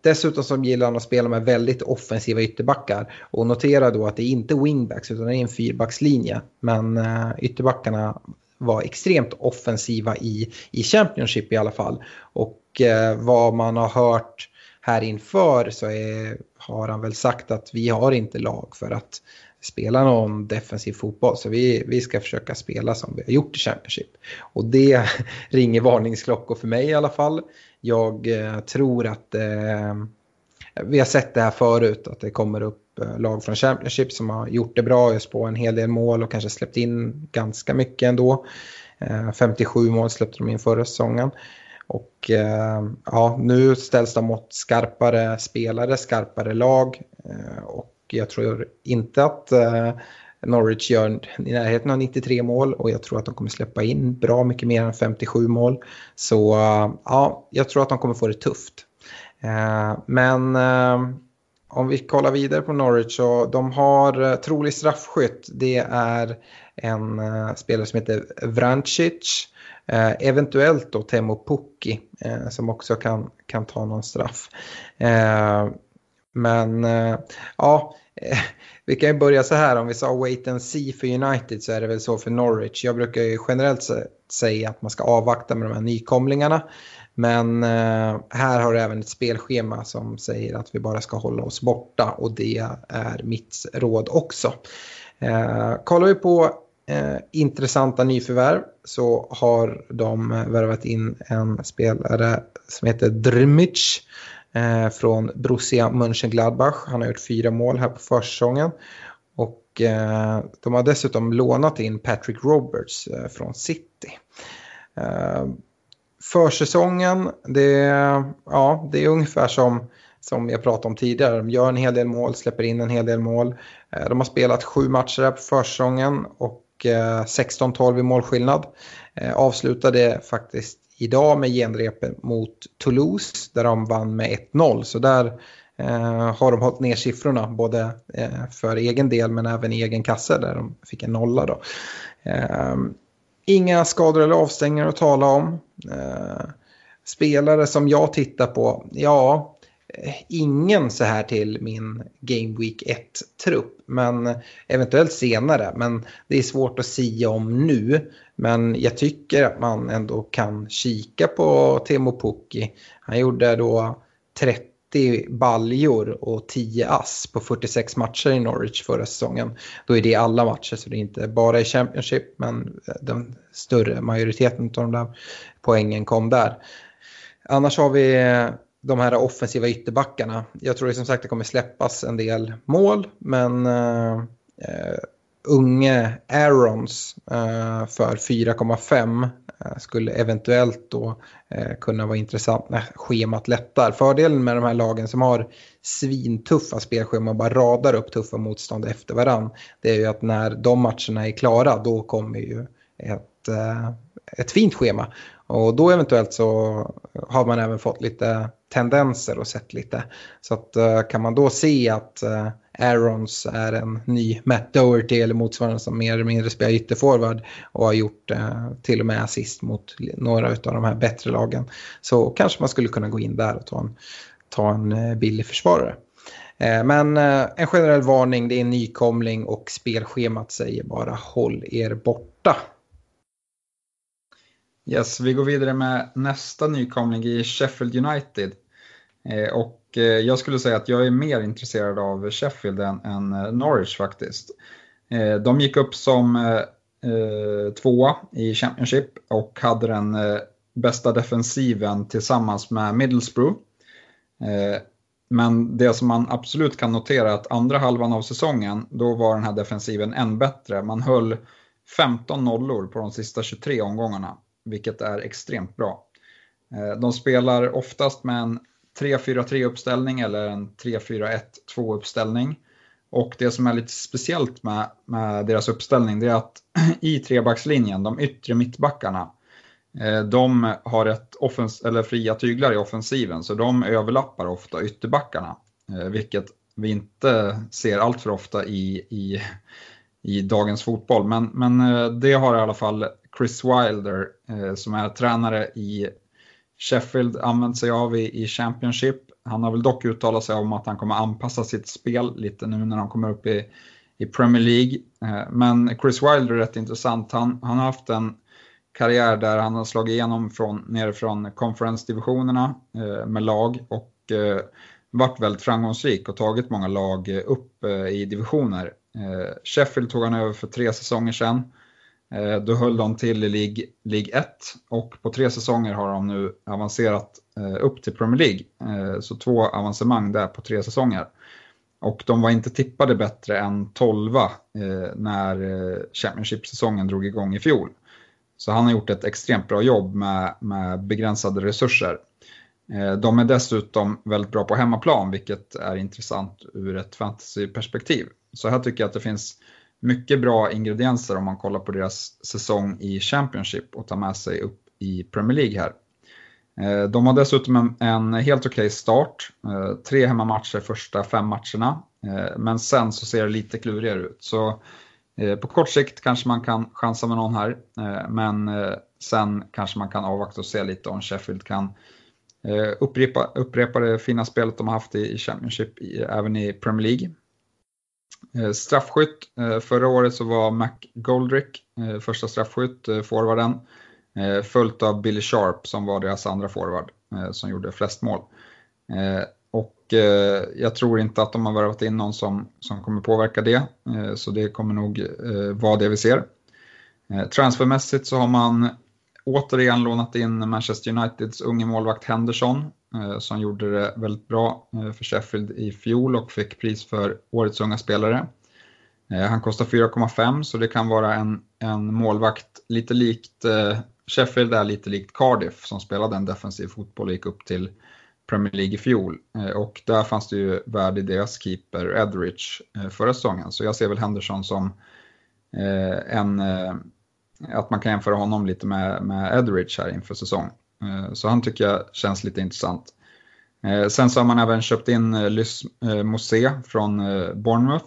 Dessutom så gillar han att spela med väldigt offensiva ytterbackar. Och notera då att det är inte wingbacks utan det är en fyrbackslinje. Men ytterbackarna var extremt offensiva i, i Championship i alla fall. Och eh, vad man har hört här inför så är, har han väl sagt att vi har inte lag för att spela någon defensiv fotboll. Så vi, vi ska försöka spela som vi har gjort i Championship. Och det ringer varningsklockor för mig i alla fall. Jag eh, tror att eh, vi har sett det här förut, att det kommer upp Eh, lag från Championship som har gjort det bra, just på en hel del mål och kanske släppt in ganska mycket ändå. Eh, 57 mål släppte de in förra säsongen. Och eh, ja, nu ställs de mot skarpare spelare, skarpare lag. Och jag tror inte att Norwich gör i närheten av 93 mål och jag tror att de kommer släppa in bra mycket mer än 57 mål. Så ja, jag tror att de kommer få det tufft. Men om vi kollar vidare på Norwich så de har eh, trolig straffskytt. Det är en eh, spelare som heter Vrancic. Eh, eventuellt då Temo Pukki som också kan, kan ta någon straff. men ja, vi kan ju börja så här. Om vi sa wait and see för United så är det väl så för Norwich. Jag brukar ju generellt säga att man ska avvakta med de här nykomlingarna. Men eh, här har du även ett spelschema som säger att vi bara ska hålla oss borta och det är mitt råd också. Eh, kollar vi på eh, intressanta nyförvärv så har de värvat in en spelare som heter Drmic eh, från Borussia Mönchengladbach. Han har gjort fyra mål här på försäsongen. Och eh, de har dessutom lånat in Patrick Roberts eh, från City. Eh, Försäsongen, det, ja, det är ungefär som som jag pratade om tidigare. De gör en hel del mål, släpper in en hel del mål. Eh, de har spelat sju matcher här på försäsongen och eh, 16-12 i målskillnad. Eh, avslutade faktiskt idag med genrepet mot Toulouse där de vann med 1-0. Så där eh, har de hållit ner siffrorna både eh, för egen del men även i egen kasse där de fick en nolla. Då. Eh, inga skador eller avstängningar att tala om. Eh, spelare som jag tittar på, ja eh, ingen så här till min Game Week 1-trupp. Men eventuellt senare. Men det är svårt att sia om nu. Men jag tycker att man ändå kan kika på Temo Pukki. Han gjorde då 30 baljor och 10 ass på 46 matcher i Norwich förra säsongen. Då är det alla matcher så det är inte bara i Championship men eh, den större majoriteten av de där poängen kom där. Annars har vi eh, de här offensiva ytterbackarna. Jag tror som sagt det kommer släppas en del mål, men uh, uh, unge Aarons uh, för 4,5 Eh, skulle eventuellt då eh, kunna vara intressant när schemat lättar. Fördelen med de här lagen som har svintuffa spelscheman och bara radar upp tuffa motstånd efter varann, det är ju att när de matcherna är klara då kommer ju ett, eh, ett fint schema. Och då eventuellt så har man även fått lite tendenser och sett lite. Så att, eh, kan man då se att eh, Aarons är en ny Matt Doherty eller motsvarande som mer eller mindre spelar ytterforward och har gjort eh, till och med assist mot några av de här bättre lagen. Så kanske man skulle kunna gå in där och ta en, ta en billig försvarare. Men en generell varning, det är en nykomling och spelschemat säger bara håll er borta.
Yes, vi går vidare med nästa nykomling i Sheffield United. Eh, och eh, jag skulle säga att jag är mer intresserad av Sheffield än, än eh, Norwich faktiskt. De gick upp som tvåa i Championship och hade den bästa defensiven tillsammans med Middlesbrough. Men det som man absolut kan notera är att andra halvan av säsongen, då var den här defensiven än bättre. Man höll 15 nollor på de sista 23 omgångarna, vilket är extremt bra. De spelar oftast med en 3-4-3 uppställning eller en 3-4-1-2 uppställning. Och det som är lite speciellt med, med deras uppställning det är att i trebackslinjen, de yttre mittbackarna, eh, de har ett offens eller fria tyglar i offensiven så de överlappar ofta ytterbackarna. Eh, vilket vi inte ser allt för ofta i, i, i dagens fotboll. Men, men eh, det har i alla fall Chris Wilder som är tränare i Sheffield använt sig av i, i Championship. Han har väl dock uttalat sig om att han kommer anpassa sitt spel lite nu när de kommer upp i, i Premier League. Eh, men Chris Wilder är rätt intressant. Han, han har haft en karriär där han har slagit igenom från, nerifrån conference-divisionerna eh, med lag och eh, varit väldigt framgångsrik och tagit många lag upp eh, i divisioner. Eh, Sheffield tog han över för tre säsonger sedan. Eh, då höll de till i League, League 1 och på tre säsonger har de nu avancerat eh, upp till Premier League. Eh, så två avancemang där på tre säsonger. Och de var inte tippade bättre än 12 när Championship-säsongen drog igång i fjol. Så han har gjort ett extremt bra jobb med, med begränsade resurser. De är dessutom väldigt bra på hemmaplan, vilket är intressant ur ett fantasyperspektiv. Så här tycker jag att det finns mycket bra ingredienser om man kollar på deras säsong i Championship och tar med sig upp i Premier League här. Eh, de har dessutom en, helt okej okay start. Eh, tre hemmamatcher första fem matcherna. Eh, men sen så ser det lite klurigare ut. Så på kort sikt kanske man kan chansa med någon här. Men sen kanske man kan avvakta och se lite om Sheffield kan upprepa, upprepa det fina spelet de har haft i Championship även i Premier League. Eh, straffskytt, eh, förra året så var Mac Goldrick eh, första straffskytt, forwarden. Följt av Billy Sharp som var deras andra forward som gjorde flest mål. Och jag tror inte att de har värvat in någon som, som kommer påverka det, så det kommer nog vara det vi ser. Transfermässigt så har man återigen lånat in Manchester Uniteds unge målvakt Henderson Eh, som gjorde det väldigt bra eh, för Sheffield i fjol och fick pris för Årets unga spelare. Eh, han kostar 4,5 så det kan vara en, en målvakt lite likt eh, Sheffield är lite likt Cardiff som spelade en defensiv fotboll och gick upp till Premier League i fjol eh, och där fanns det ju värde i deras keeper Edrich förra säsongen. Så jag ser väl Henderson som en, att man kan jämföra honom lite med, med Edrich här inför säsong. Eh, så han tycker jag känns lite intressant. Eh, sen så har man även köpt in eh, Lys Mosé från Bournemouth,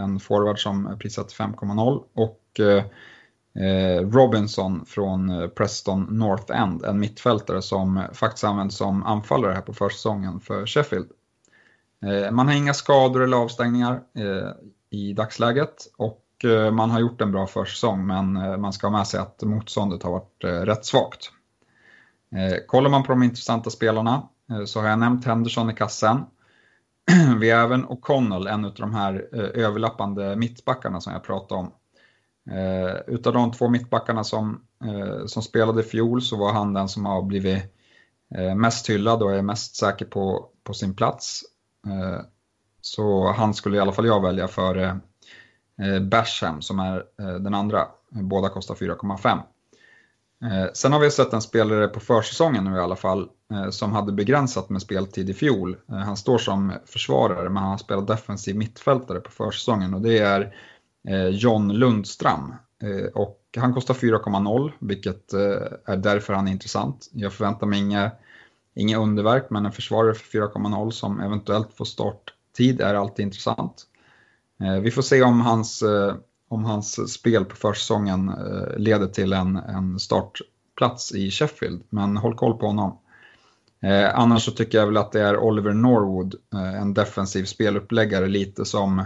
en forward som är prissatt 5,0 och Robinson från Preston North End, en mittfältare som faktiskt används som anfallare här på försäsongen för Sheffield. Man har inga skador eller avstängningar i dagsläget och man har gjort en bra försäsong men man ska ha med sig att motståndet har varit rätt svagt. Eh, kollar man på de intressanta spelarna eh, så har jag nämnt Henderson i kassen. Vi har även O'Connell, en av de här eh, överlappande mittbackarna som jag pratade om. Utav de två mittbackarna som, som spelade i fjol så var han den som har blivit mest hyllad och är mest säker på, på sin plats. Så han skulle i alla fall jag välja före Basham som är den andra. Båda kostar 4,5. Eh, sen har vi sett en spelare på försäsongen nu i alla fall eh, som hade begränsat med speltid i fjol. Eh, han står som försvarare men han har spelat defensiv mittfältare på försäsongen och det är Eh, John Lundström. Eh, och han kostar 4,0 vilket eh, är därför han är intressant. Jag förväntar mig inga, inga underverk men en försvarare för 4,0 som eventuellt får starttid är alltid intressant. Eh, vi får se om hans, om hans spel på försäsongen eh, leder till en, en startplats i Sheffield, men håll koll på honom. Eh, annars så tycker jag väl att det är Oliver Norwood, eh, en defensiv speluppläggare lite som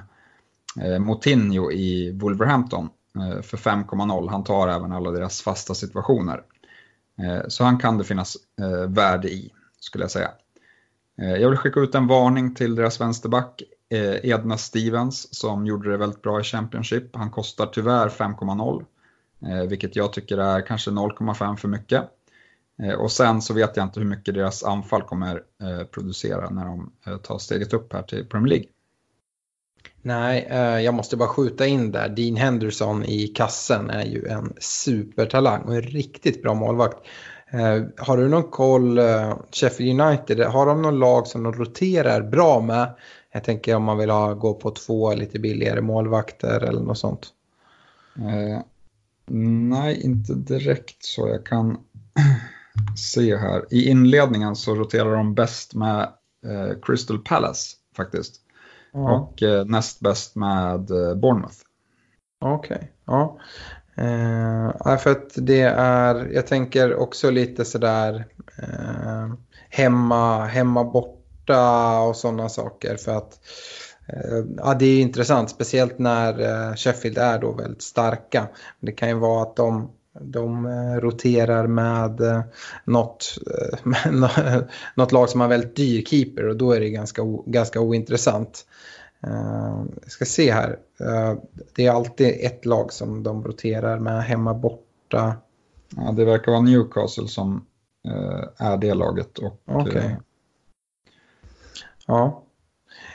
eh, Moutinho i Wolverhampton eh, för 5,0. Han tar även alla deras fasta situationer. Eh, så han kan det finnas eh, värde i, skulle jag säga. Eh, jag vill skicka ut en varning till deras vänsterback eh, Edna Stevens som gjorde det väldigt bra i Championship. Han kostar tyvärr 5,0 eh, vilket jag tycker är kanske 0,5 för mycket. Eh, och sen så vet jag inte hur mycket deras anfall kommer eh, producera när de tar steget upp här till Premier League.
Nej, jag måste bara skjuta in där. Dean Henderson i kassen är ju en supertalang och en riktigt bra målvakt. Har du någon koll, Sheffield United, har de någon lag som de roterar bra med? Jag tänker om man vill ha, gå på två lite billigare målvakter eller något sånt.
Eh, nej, inte direkt så. Jag kan se här. I inledningen så roterar de bäst med eh, Crystal Palace faktiskt. Ja. Och eh, näst bäst med eh, Bournemouth.
Okej, okay. ja. Eh, för att det är, jag tänker också lite sådär eh, hemma, hemma borta och sådana saker. För att eh, ja, det är intressant, speciellt när eh, Sheffield är då väldigt starka. Det kan ju vara att de de eh, roterar med något, med något lag som har väldigt dyr keeper och då är det ganska, ganska ointressant. Jag ska se här. Det är alltid ett lag som de roterar med hemma borta.
Ja, det verkar vara Newcastle som är det laget.
Okej. Okay. Ja.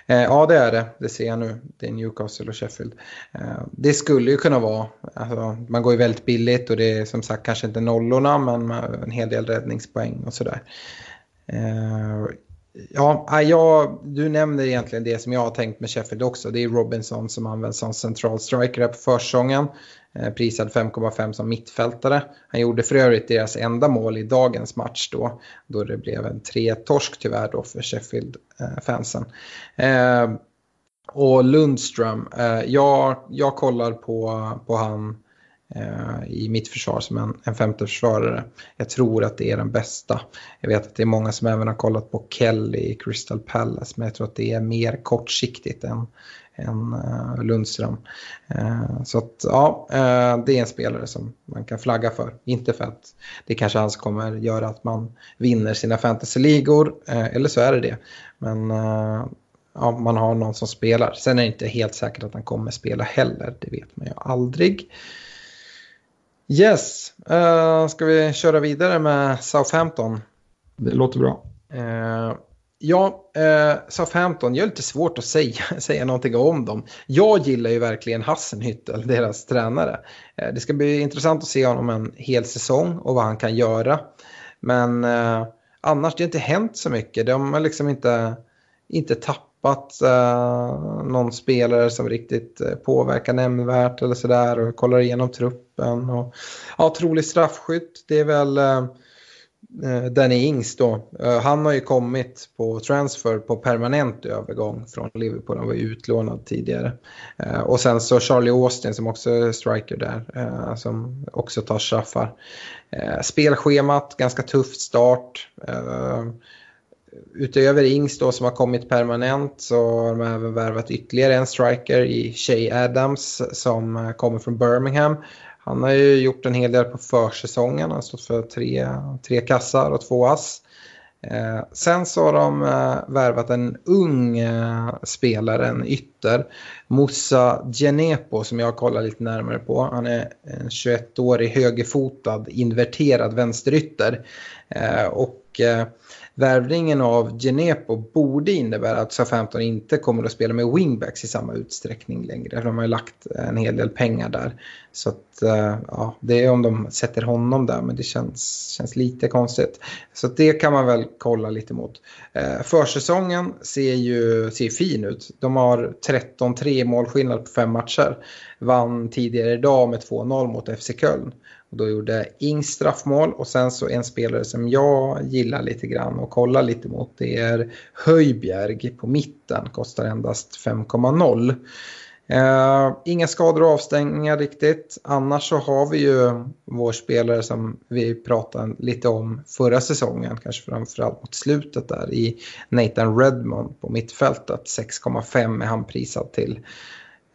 Eh, ja, det är det. Det ser jag nu. Det är Newcastle och Sheffield. Eh, det skulle ju kunna vara. Alltså, man går ju väldigt billigt och det är som sagt kanske inte nollorna men en hel del räddningspoäng och sådär. Eh, Ja, ah, jag, du nämner egentligen det som jag har tänkt med Sheffield också. Det är Robinson som används som central striker här på försäsongen. Eh, prisad 5,5 som mittfältare. Han gjorde för övrigt deras enda mål i dagens match då. Då det blev en 3-torsk tyvärr då för Sheffield-fansen. Eh, och Lundström, eh, jag, jag kollar på, på han Eh, i mitt försvar som en, en femte försvarare. Jag tror att det är den bästa. Jag vet att det är många som även har kollat på Kelly i Crystal Palace men jag tror att det är mer kortsiktigt än, än uh, Lundström. Uh, så att ja, uh, det är en spelare som man kan flagga för. Inte för att det kanske alls kommer göra att man vinner sina fantasyligor, eller så är det det. Men ja, man har någon som spelar. Sen är det inte helt säkert att han kommer spela heller, det vet man ju aldrig. Yes, uh, ska vi köra vidare med Southampton?
Det låter bra.
Uh, ja, uh, Southampton, jag är lite svårt att säga, säga någonting om dem. Jag gillar ju verkligen Hassenhüttel, deras tränare. Uh, det ska bli intressant att se honom en hel säsong och vad han kan göra. Men annars det har inte hänt så mycket. De har liksom inte, inte tappat uh, någon spelare som riktigt eh, påverkar nämnvärt eller sådär och kollar igenom truppen. Och, ja, trolig straffskytt, det är väl eh, eh Danny Ings då. Han har ju kommit på transfer på permanent övergång från Liverpool. Han var ju utlånad tidigare. Och sen så Charlie Austin som också är striker där. Som också tar straffar. Spelschemat, ganska tufft start. Utöver Ings då som har kommit permanent så har de även värvat ytterligare en striker i Shay Adams som eh, kommer från Birmingham. Han har ju gjort en hel del på försäsongen. Han har stått för tre, tre kassar och två ass. Eh, sen så har de eh, värvat en ung eh, spelare, en ytter, Moussa Genepo som jag kollar lite närmare på. Han är en 21-årig högerfotad inverterad vänsterytter. Eh, och eh, Värvningen av Genepo borde innebära att Southampton inte kommer att spela med wingbacks i samma utsträckning längre. De har ju lagt en hel del pengar där. Så att, eh, ja, det är om de sätter honom där, men det känns, känns lite konstigt. Så det kan man väl kolla lite mot. Eh, försäsongen ser ju ser fin ut. De har 13-3 målskillnad på fem matcher. Vann tidigare idag med 2-0 mot FC Köln. Och då gjorde Ing straffmål och sen så en spelare som jag gillar lite grann och kollar lite mot det är Höjbjerg på mitten, kostar endast 5,0. Uh, eh, inga skador och avstängningar riktigt. Annars så har vi ju vår spelare som vi pratade lite om förra säsongen, kanske framförallt mot slutet där i Nathan Redmond på mittfältet. 6,5 är han prisad till.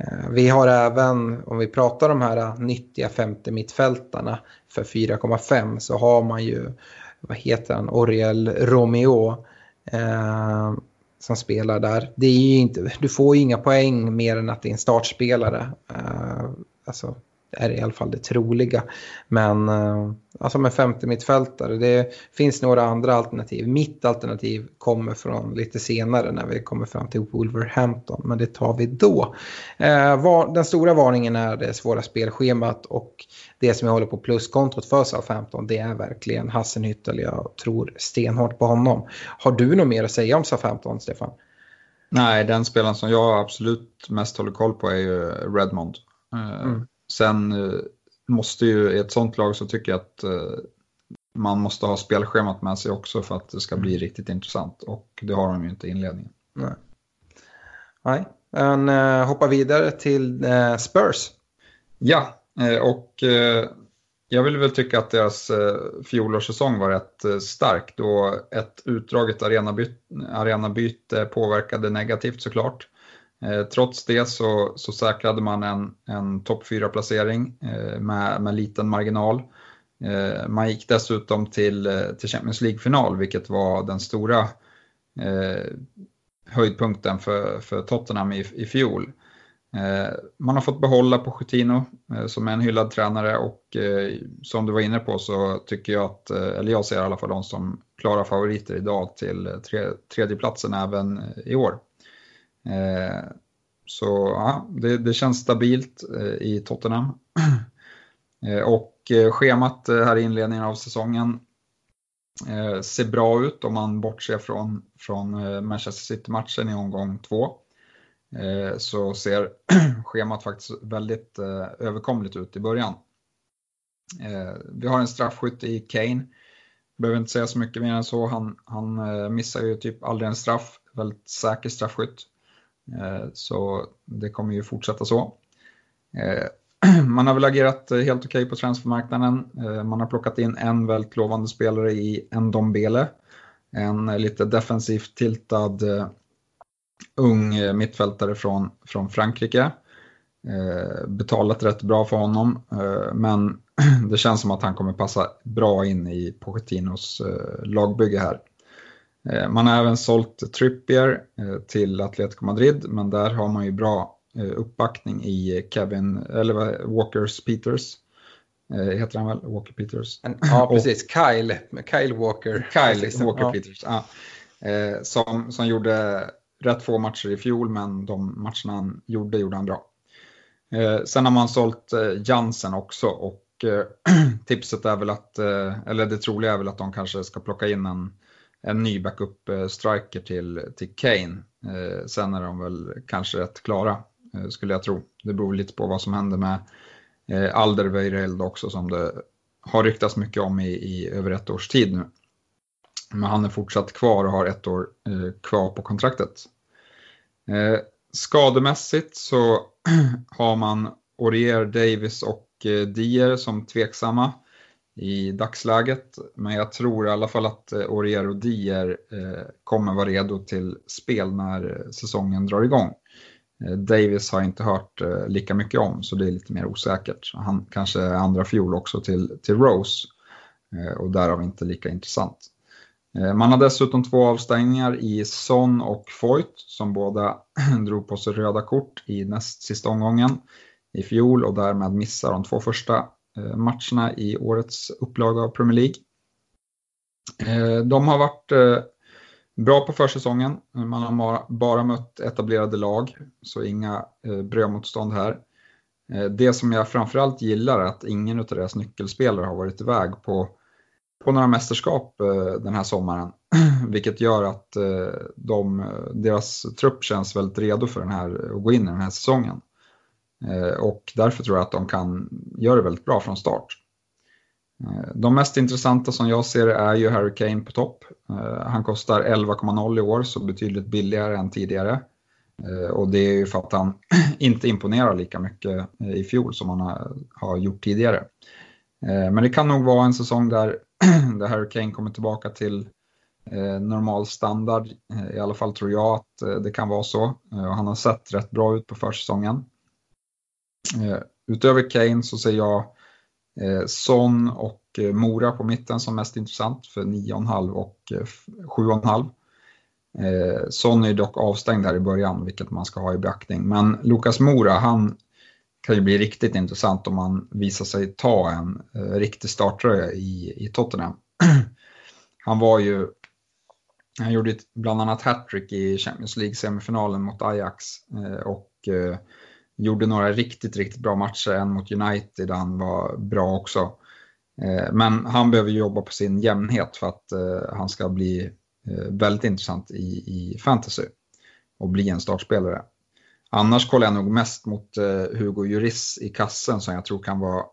Eh, vi har även, om vi pratar de här nyttiga femte mittfältarna för 4,5 så har man ju, vad heter han, Oriel Romeo eh, som spelar där. Det är inte, du får ju inga poäng mer än att det är en startspelare. Eh, alltså, är i alla fall det troliga. Men eh, alltså med 50 mittfältare, det finns några andra alternativ. Mitt alternativ kommer från lite senare när vi kommer fram till Wolverhampton, men det tar vi då. Eh, den stora varningen är det svåra spelschemat och det som jag håller på pluskontot för Southampton, det är verkligen Hassenhüttel. Jag tror stenhårt på honom. Har du något mer att säga om Southampton, Stefan?
Nej, den spelaren som jag absolut mest håller koll på är ju Redmond. Eh, mm. Sen eh, måste ju i ett sånt lag så tycker jag att eh, man måste ha spelschemat med sig också för att det ska bli mm. riktigt intressant och det har de ju inte i inledningen.
Nej, Nej. men uh, hoppa vidare till uh, Spurs.
Ja, och uh, jag vill väl tycka att deras uh, fjolårssäsong var rätt stark då ett utdraget arenabyte, arenabyte påverkade negativt såklart. Eh, trots det så, så säkrade man en, en topp 4-placering eh, med, med liten marginal. Eh, man gick dessutom till, till Champions League-final, vilket var den stora eh, höjdpunkten för, för Tottenham i, i fjol. Eh, man har fått behålla Pochettino eh, som är en hyllad tränare och eh, som du var inne på så tycker jag att, eller jag ser i alla fall de som klara favoriter idag till tre, tredjeplatsen även i år. Eh, så ja, det, det känns stabilt eh, i Tottenham. Eh, och eh, schemat eh, här i inledningen av säsongen eh, ser bra ut om man bortser från, från Manchester City-matchen i omgång två. Så ser schemat faktiskt väldigt överkomligt ut i början. Vi har en straffskytt i Kane. Behöver inte säga så mycket mer än så. Han, han missar ju typ aldrig en straff. Väldigt säker straffskytt. Eh, så det kommer ju fortsätta så. Eh, man har väl agerat helt okej okay på transfermarknaden. Eh, man har plockat in en väldigt lovande spelare i Ndombele. En lite defensivt tiltad ung mittfältare från, från Frankrike. Betalat rätt bra för honom, men det känns som att han kommer passa bra in i Pochettinos lagbygge här. Eh, man har även sålt Trippier eh, till Atletico Madrid, men där har man ju bra eh, uppbackning i Kevin, eller Walkers Peters. Heter han väl? Walker Peters?
Ja, precis. Kyle, Kyle Walker.
Kyle Walker ja. Peters, ja. Som, som gjorde rätt få matcher i fjol, men de matcherna han gjorde, gjorde han bra. Sen har man sålt Jansen också och tipset är väl att, eller det troliga är väl att de kanske ska plocka in en en ny backup-striker till, till Kane. Eh, sen är de väl kanske rätt klara, eh, skulle jag tro. Det beror lite på vad som händer med eh, Alderweireld också som det har ryktats mycket om i, i över ett års tid nu. Men han är fortsatt kvar och har ett år eh, kvar på kontraktet. Eh, skademässigt så har man Orier, Davis och eh, Dier som tveksamma i dagsläget. Men jag tror i alla fall att eh, Aurier Orier och Dier eh, kommer vara redo till spel när eh, säsongen drar igång. Davis har jag inte hört lika mycket om så det är lite mer osäkert. Han kanske är andra fjol också till, till Rose och därav inte lika intressant. Man har dessutom två avstängningar i Son och Foyt som båda drog på sig röda kort i näst sista omgången i fjol och därmed missar de två första Eh, matcherna i årets upplaga av Premier League. Eh, de har varit eh, Bra på försäsongen. Man har bara mött etablerade lag, så inga brödmotstånd här. Det som jag framförallt gillar är att ingen av deras nyckelspelare har varit iväg på, på några mästerskap den här sommaren. Vilket gör att de, deras trupp känns väldigt redo för den här, att gå in i den här säsongen. Eh, och därför tror jag att de kan göra det väldigt bra från start. Eh, de mest intressanta som jag ser är ju Harry Kane på topp. Eh, han kostar 11,0 i år, så betydligt billigare än tidigare. Och det är ju för att han inte imponerar lika mycket i fjol som han har gjort tidigare. Men det kan nog vara en säsong där, där Harry Kane kommer tillbaka till normal standard. I alla fall tror jag att det kan vara så. Han har sett rätt bra ut på försäsongen. Eh, utöver Kane så ser jag eh, Son och eh, Mora på mitten som mest intressant för 9,5 och 7,5. Son är dock avstängd här i början, vilket man ska ha i beaktning. Men Lukas Mora, han kan ju bli riktigt intressant om man visar sig ta en riktig starttröja i, i Tottenham. han var ju, han gjorde bland annat hattrick i Champions League-semifinalen mot Ajax och Gjorde några riktigt, riktigt bra matcher, en mot United där han var bra också. Eh, men han behöver jobba på sin jämnhet för att eh, han ska bli eh, väldigt intressant i, i fantasy och bli en startspelare. Annars kollar jag nog mest mot Hugo Juris i kassen som jag tror kan vara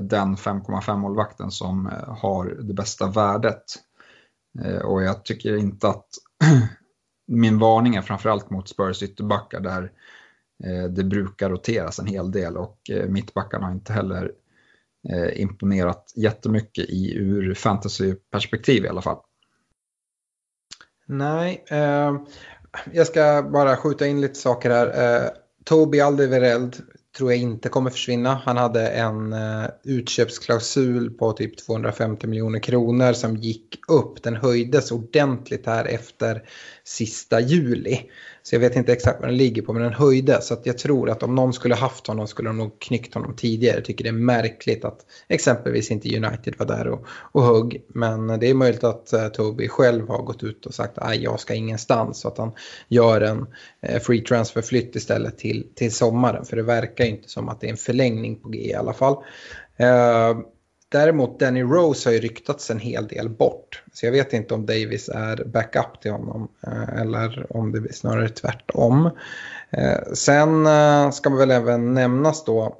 den 5,5 målvakten som har det bästa värdet. Och jag tycker inte att min varning är framförallt mot Spurs ytterbackar där Eh, det brukar roteras en hel del och eh, mittbackarna har inte heller eh, imponerat jättemycket i ur fantasyperspektiv i alla fall.
Nej, eh, jag ska bara skjuta in lite saker här. Eh, Tobi Aldevereld tror jag inte kommer försvinna. Han hade en eh, utköpsklausul på typ 250 miljoner kronor som gick upp. Den höjdes ordentligt här efter sista juli. Så jag vet inte exakt vad den ligger på men den höjdes. Så att jag tror att om någon skulle haft honom skulle de nog knyckt honom tidigare. Jag tycker det är märkligt att exempelvis inte United var där och, och högg. Men det är möjligt att uh, Toby själv har gått ut och sagt att jag ska ingenstans. Så att han gör en uh, free transfer-flytt istället till, till sommaren. För det verkar inte som att det är en förlängning på G i alla fall. Uh, Däremot Danny Rose har ju ryktats en hel del bort. Så jag vet inte om Davis är backup till honom eh, eller om det blir snarare tvärtom. Eh, sen eh, ska man väl även nämnas då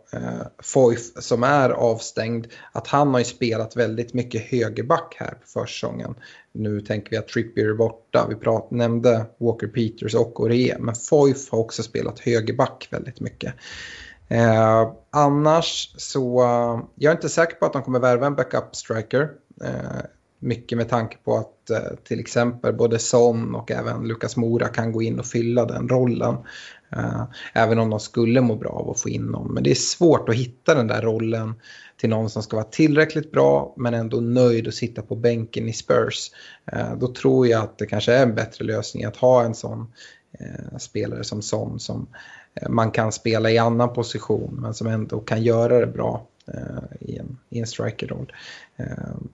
Foyf som är avstängd. Att han har ju spelat väldigt mycket högerback här på försäsongen. Nu tänker vi att Trippier är borta. Vi prat, nämnde Walker Peters och Orie. Men Foyf har också spelat högerback väldigt mycket. Eh, annars så, jag är inte säker på att de kommer värva en backup striker. Eh, mycket med tanke på att eh, till exempel både Son och även Lukas Mora kan gå in och fylla den rollen. Eh, även om de skulle må bra av att få in någon. Men det är svårt att hitta den där rollen till någon som ska vara tillräckligt bra men ändå nöjd att sitta på bänken i Spurs. Eh, då tror jag att det kanske är en bättre lösning att ha en sån eh, spelare som Son som Eh, man kan spela i annan position men som ändå kan göra det bra eh, i en, i en strikerroll. Eh,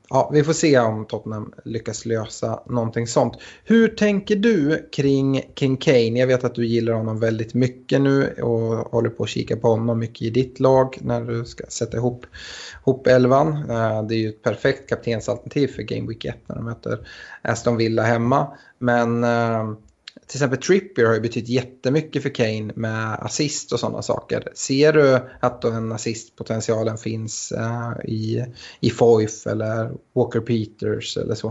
ja, vi får se om Tottenham lyckas lösa någonting sånt. Hur tänker du kring King Kane? Jag vet att du gillar honom väldigt mycket nu och håller på att kika på honom mycket i ditt lag när du ska sätta ihop, ihop elvan. Det är ju ett perfekt kaptensalternativ för Game Week 1 när de möter Aston Villa hemma. Men till exempel Trippier har ju betytt jättemycket för Kane med assist och sådana saker. Ser du att den assistpotentialen finns uh, i, i Foyf eller Walker Peters eller så?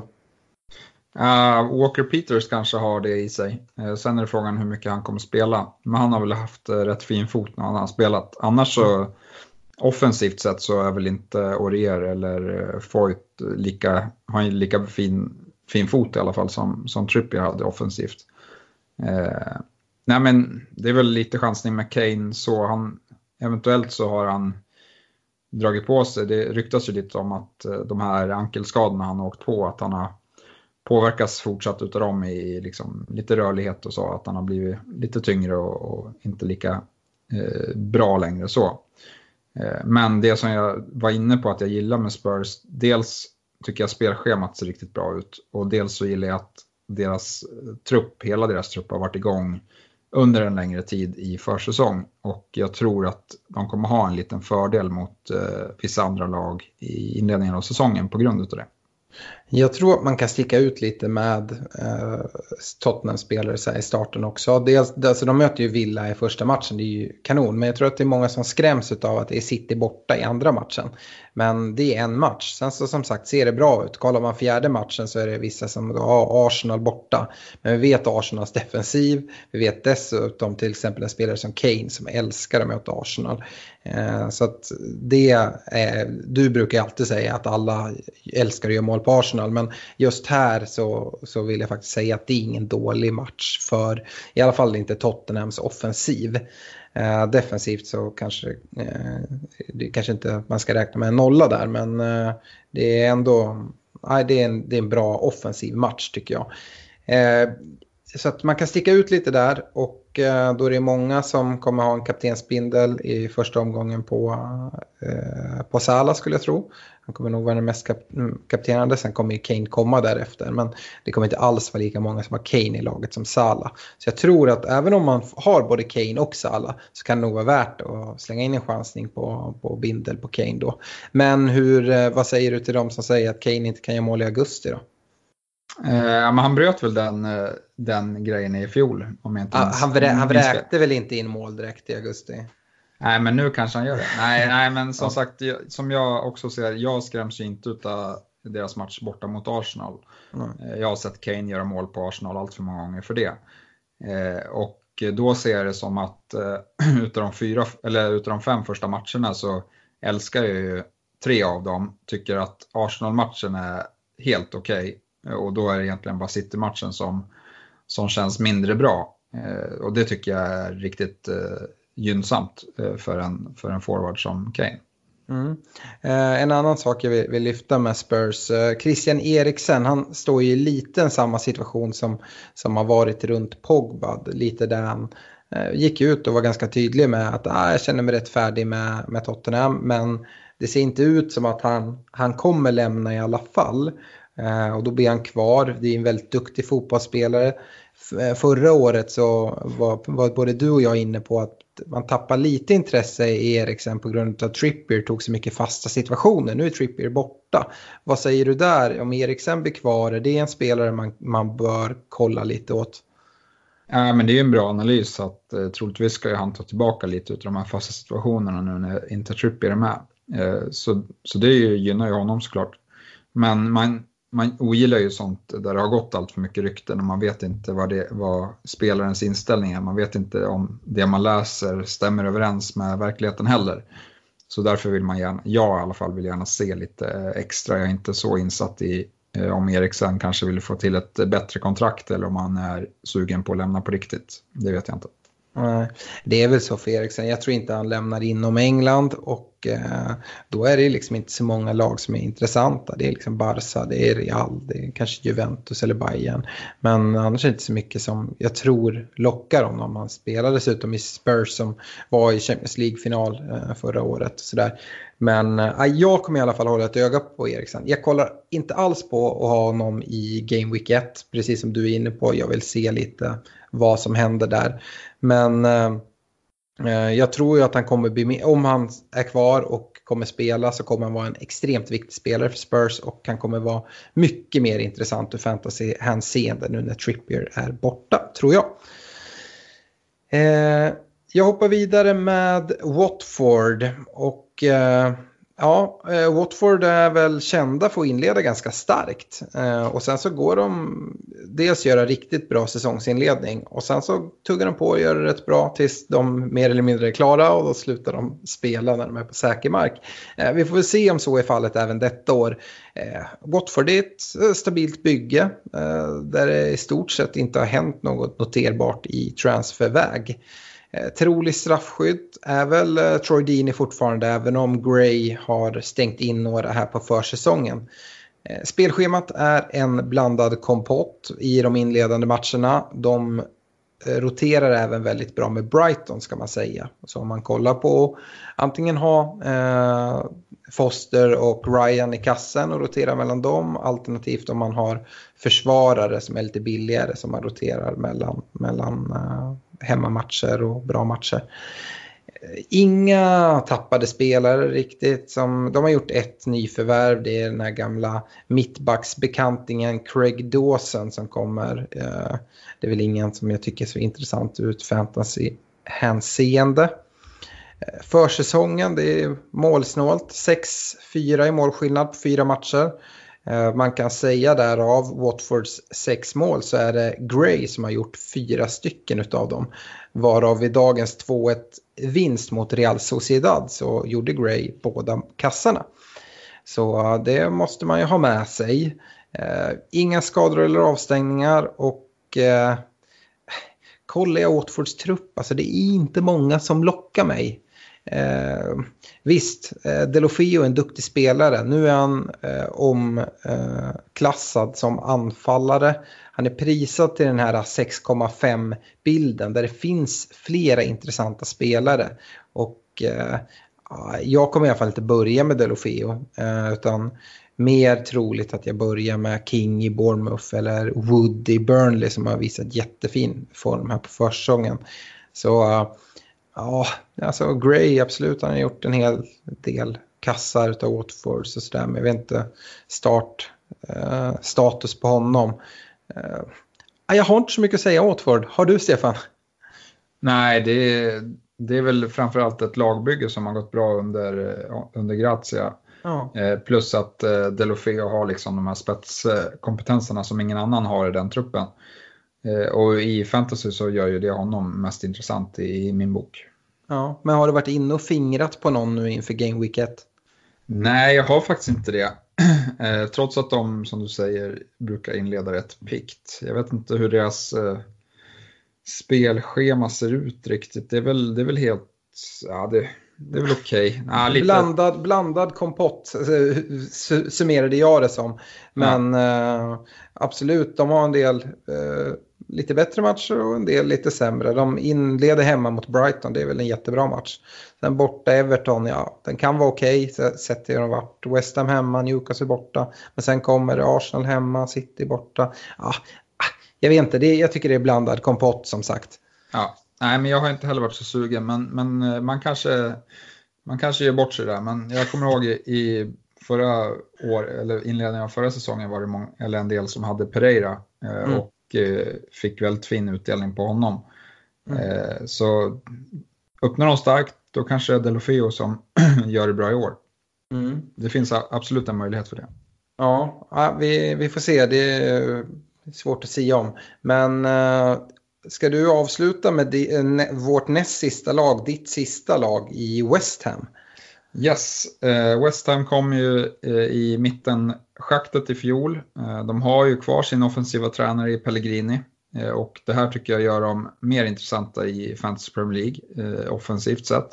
Uh, Walker Peters kanske har det i sig. Uh, sen är det frågan hur mycket han kommer spela. Men han har väl haft uh, rätt fin fot när han har spelat. Annars så offensivt sett så är väl inte Orier eller uh, Foyt lika, har lika fin, fin fot i alla fall som, som Trippier hade offensivt. Eh, nej men det är väl lite chansning med Kane. Så han eventuellt så har han dragit på sig, det ryktas ju lite om att eh, de här ankelskadorna han har åkt på, att han har påverkas fortsatt utav dem i liksom lite rörlighet och så, att han har blivit lite tyngre och, och inte lika eh, bra längre så. Eh, men det som jag var inne på att jag gillar med Spurs, dels tycker jag spelschemat ser riktigt bra ut. Och dels så gillar jag att deras eh, trupp, hela deras trupp har varit igång under en längre tid i försäsong och jag tror att de kommer ha en liten fördel mot eh, vissa andra lag i inledningen av säsongen på grund av det.
Jag tror att man kan sticka ut lite med eh, Tottenham-spelare i starten också. Dels, alltså de möter ju Villa i första matchen, det är ju kanon. Men jag tror att det är många som skräms av att det är City borta i andra matchen. Men det är en match. Sen så som sagt ser det bra ut. Kollar man fjärde matchen så är det vissa som har Arsenal borta. Men vi vet Arsenals defensiv. Vi vet dessutom till exempel en spelare som Kane som älskar att möta Arsenal. Eh, så att det är, du brukar alltid säga att alla älskar att göra mål på Arsenal. Men just här så, så vill jag faktiskt säga att det är ingen dålig match för i alla fall inte Tottenhams offensiv. Eh, defensivt så kanske, eh, det kanske inte man ska räkna med en nolla där men eh, det är ändå nej, det är, en, det är en bra offensiv match tycker jag. Eh, så att man kan sticka ut lite där och eh, då är det många som kommer ha en kaptensbindel i första omgången på, eh, på Sala skulle jag tro. Han kommer nog vara den mest kap mm, kaptenerande, sen kommer ju Kane komma därefter. Men det kommer inte alls vara lika många som har Kane i laget som Sala. Så jag tror att även om man har både Kane och Sala så kan det nog vara värt att slänga in en chansning på, på bindel på Kane då. Men hur, eh, vad säger du till dem som säger att Kane inte kan göra mål i augusti då?
Eh, han bröt väl den, eh, den grejen i fjol? Om jag inte
ah, han, vrä, han vräkte väl inte in mål direkt i augusti?
Nej, men nu kanske han gör det. Nej, nej men som ja. sagt, som jag också ser, jag skräms ju inte av deras match borta mot Arsenal. Mm. Jag har sett Kane göra mål på Arsenal allt för många gånger för det. Och då ser jag det som att utav de, fyra, eller utav de fem första matcherna så älskar jag ju tre av dem. Tycker att Arsenal-matchen är helt okej. Okay och då är det egentligen bara City-matchen som, som känns mindre bra. Eh, och det tycker jag är riktigt eh, gynnsamt eh, för, en, för en forward som Kane.
Mm. Eh, en annan sak jag vill, vill lyfta med Spurs. Eh, Christian Eriksen, han står i lite samma situation som, som har varit runt Pogba. Lite där han eh, gick ut och var ganska tydlig med att ah, jag känner mig rätt färdig med, med Tottenham. Men det ser inte ut som att han, han kommer lämna i alla fall. Eh, och då blir han kvar. Det är en väldigt duktig fotbollsspelare. Eh, förra året så var, var både du och jag inne på att man tappar lite intresse i Eriksen på grund av att Trippier tog så mycket fasta situationer. Nu är Trippier borta. Vad säger du där? Om Eriksen blir kvar, är det en spelare man, man bör kolla lite åt?
Ja, men det är en bra analys att eh, troligtvis ska han ta tillbaka lite av de här fasta situationerna nu när inte Trippier är med. Eh, så, så det gynnar ju honom såklart. Men man, man ogillar ju sånt där det har gått allt för mycket rykten och man vet inte vad, det, vad spelarens inställning är. Man vet inte om det man läser stämmer överens med verkligheten heller. Så därför vill man gärna, jag i alla fall vill gärna se lite eh, extra. Jag är inte så insatt i eh, om Eriksen kanske vill få till ett eh, bättre kontrakt eller om han är sugen på att lämna på riktigt. Det vet jag inte.
Det är väl så för Eriksen. Jag tror inte han lämnar inom England och eh, då är det liksom inte så många lag som är intressanta. Det är liksom Barca, det är Real, det är kanske Juventus eller Bayern. Men annars är det inte så mycket som jag tror lockar honom. Han spelar dessutom i Spurs som var i Champions League-final eh, förra året. Och sådär. Men äh, jag kommer i alla fall hålla ett öga på Eriksen. Jag kollar inte alls på att ha honom i Game Week 1, precis som du är inne på. Jag vill se lite vad som händer där. Men äh, jag tror ju att han kommer bli med, om han är kvar och kommer spela så kommer han vara en extremt viktig spelare för Spurs och han kommer vara mycket mer intressant ur fantasy-hänseende nu när Trippier är borta, tror jag. Eh, jag hoppar vidare med Watford och eh, ja, eh, Watford är väl kända för att inleda ganska starkt eh, och sen så går de dels göra riktigt bra säsongsinledning och sen så tuggar de på och gör det rätt bra tills de mer eller mindre är klara och då slutar de spela när de är på säker mark. Eh, vi får väl se om så är fallet även detta år. Eh, Watford är ett stabilt bygge där det i stort sett inte har hänt något noterbart i transferväg. Eh, trolig straffskydd är väl eh, Troy Deeney fortfarande även om Gray har stängt in några här på försäsongen. Eh, spelschemat är en blandad kompott i de inledande matcherna. De Eh, roterar även väldigt bra med Brighton ska man säga. Så om man kollar på antingen ha eh, Foster och Ryan i kassen och rotera mellan dem. Alternativt om man har försvarare som är lite billigare som man roterar mellan, mellan eh, hemmamatcher och bra matcher. Inga tappade spelare riktigt. Som, de har gjort ett nyförvärv. Det är den här gamla mittbacksbekantingen Craig Dawson som kommer. Eh, det är väl ingen som jag tycker ser intressant ut fantasy-hänseende. Eh, försäsongen, det är målsnålt. 6-4 i målskillnad på fyra matcher. Eh, man kan säga där av Watfords sex mål så är det Gray som har gjort fyra stycken av dem. Varav i dagens 2-1 vinst mot Real Sociedad så gjorde Gray båda kassarna. Så det måste man ju ha med sig. Eh, inga skador eller avstängningar och eh, kollar jag Watfords trupp, alltså det är inte många som lockar mig. Eh, visst, eh, Delofio är en duktig spelare. Nu är han eh, omklassad eh, som anfallare. Han är prisad till den här 6,5 bilden där det finns flera intressanta spelare. Och eh, jag kommer i alla fall inte börja med Delofio. Eh, utan mer troligt att jag börjar med King i Bournemouth eller Wood i Burnley som har visat jättefin form här på försäsongen. Så eh, Ja, alltså Gray absolut. Han har gjort en hel del kassar av Watford och sådär. Men jag vet inte start, eh, status på honom. Eh, jag har inte så mycket att säga Watford. Har du Stefan?
Nej, det är, det är väl framförallt ett lagbygge som har gått bra under, under Grazia. Ja. Eh, plus att eh, Delofeo har liksom de här spetskompetenserna som ingen annan har i den truppen. Eh, och i fantasy så gör ju det honom mest intressant i, min bok.
Ja, men har du varit inne och fingrat på någon nu inför Game Week 1?
Nej, jag har faktiskt inte det. Eh, trots att de, som du säger, brukar inleda rätt pikt. Jag vet inte hur deras eh, spelschema ser ut riktigt. Det är väl, det är väl helt, ja det, det är väl okej. Okay.
Lite... blandad, blandad kompott summerade jag det som. Men ja. eh, absolut, de har en del eh, lite bättre matcher och en del lite sämre. De inleder hemma mot Brighton, det är väl en jättebra match. Sen borta Everton, ja den kan vara okej okay, sett till hur de varit. West Ham hemma, Newcastle borta. Men sen kommer Arsenal hemma, City borta. Ja, jag vet inte, det, jag tycker det är blandad kompott som sagt.
Ja, nej men jag har inte heller varit så sugen men, men eh, man kanske man kanske gör bort sig där, men jag kommer ihåg i förra år, eller inledningen av förra säsongen var det många, eller en del som hade Pereira eh, mm. och Eh, fick väldigt fin utdelning på honom. Mm. Eh, så öppnar de starkt, då kanske det är Delofeo som gör det bra i år. Mm. Det finns absolut en möjlighet för det.
Ja, vi, vi får se. Det är svårt att säga om. Men ska du avsluta med vårt näst sista lag, ditt sista lag i West Ham?
Yes, eh, West Ham kom ju eh, i mitten schaktet i fjol. Eh, de har ju kvar sin offensiva tränare i Pellegrini och det här tycker jag gör dem mer intressanta i Fantasy Premier League offensivt sett.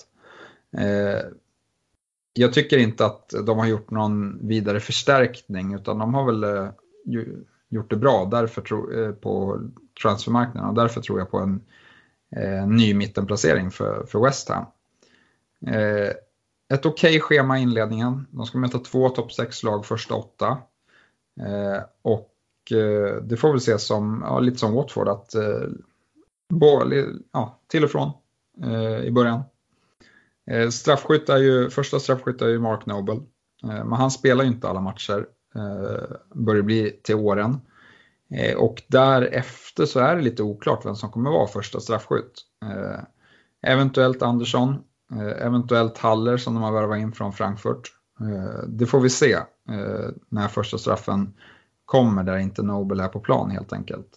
jag tycker inte att de har gjort någon vidare förstärkning utan de har väl gjort det bra därför tro, på transfermarknaden och därför tror jag på en ny mittenplacering för, för West Ham. Ett okej okay schema i inledningen. De ska möta två topp 6-lag första åtta. Eh, och eh, det får väl ses som, ja, lite som Watford, att eh, bo, ja, till och från eh, i början. Eh, straffskytt är ju, första straffskytt är ju Mark Noble. Eh, men han spelar ju inte alla matcher. Eh, börjar bli till åren. Eh, och därefter så är det lite oklart vem som kommer vara första straffskytt. Eh, eventuellt Andersson, Eh, eventuellt Haller som de har värvat in från Frankfurt. Eh, det får vi se eh, när första straffen kommer där inte Nobel är på plan helt enkelt.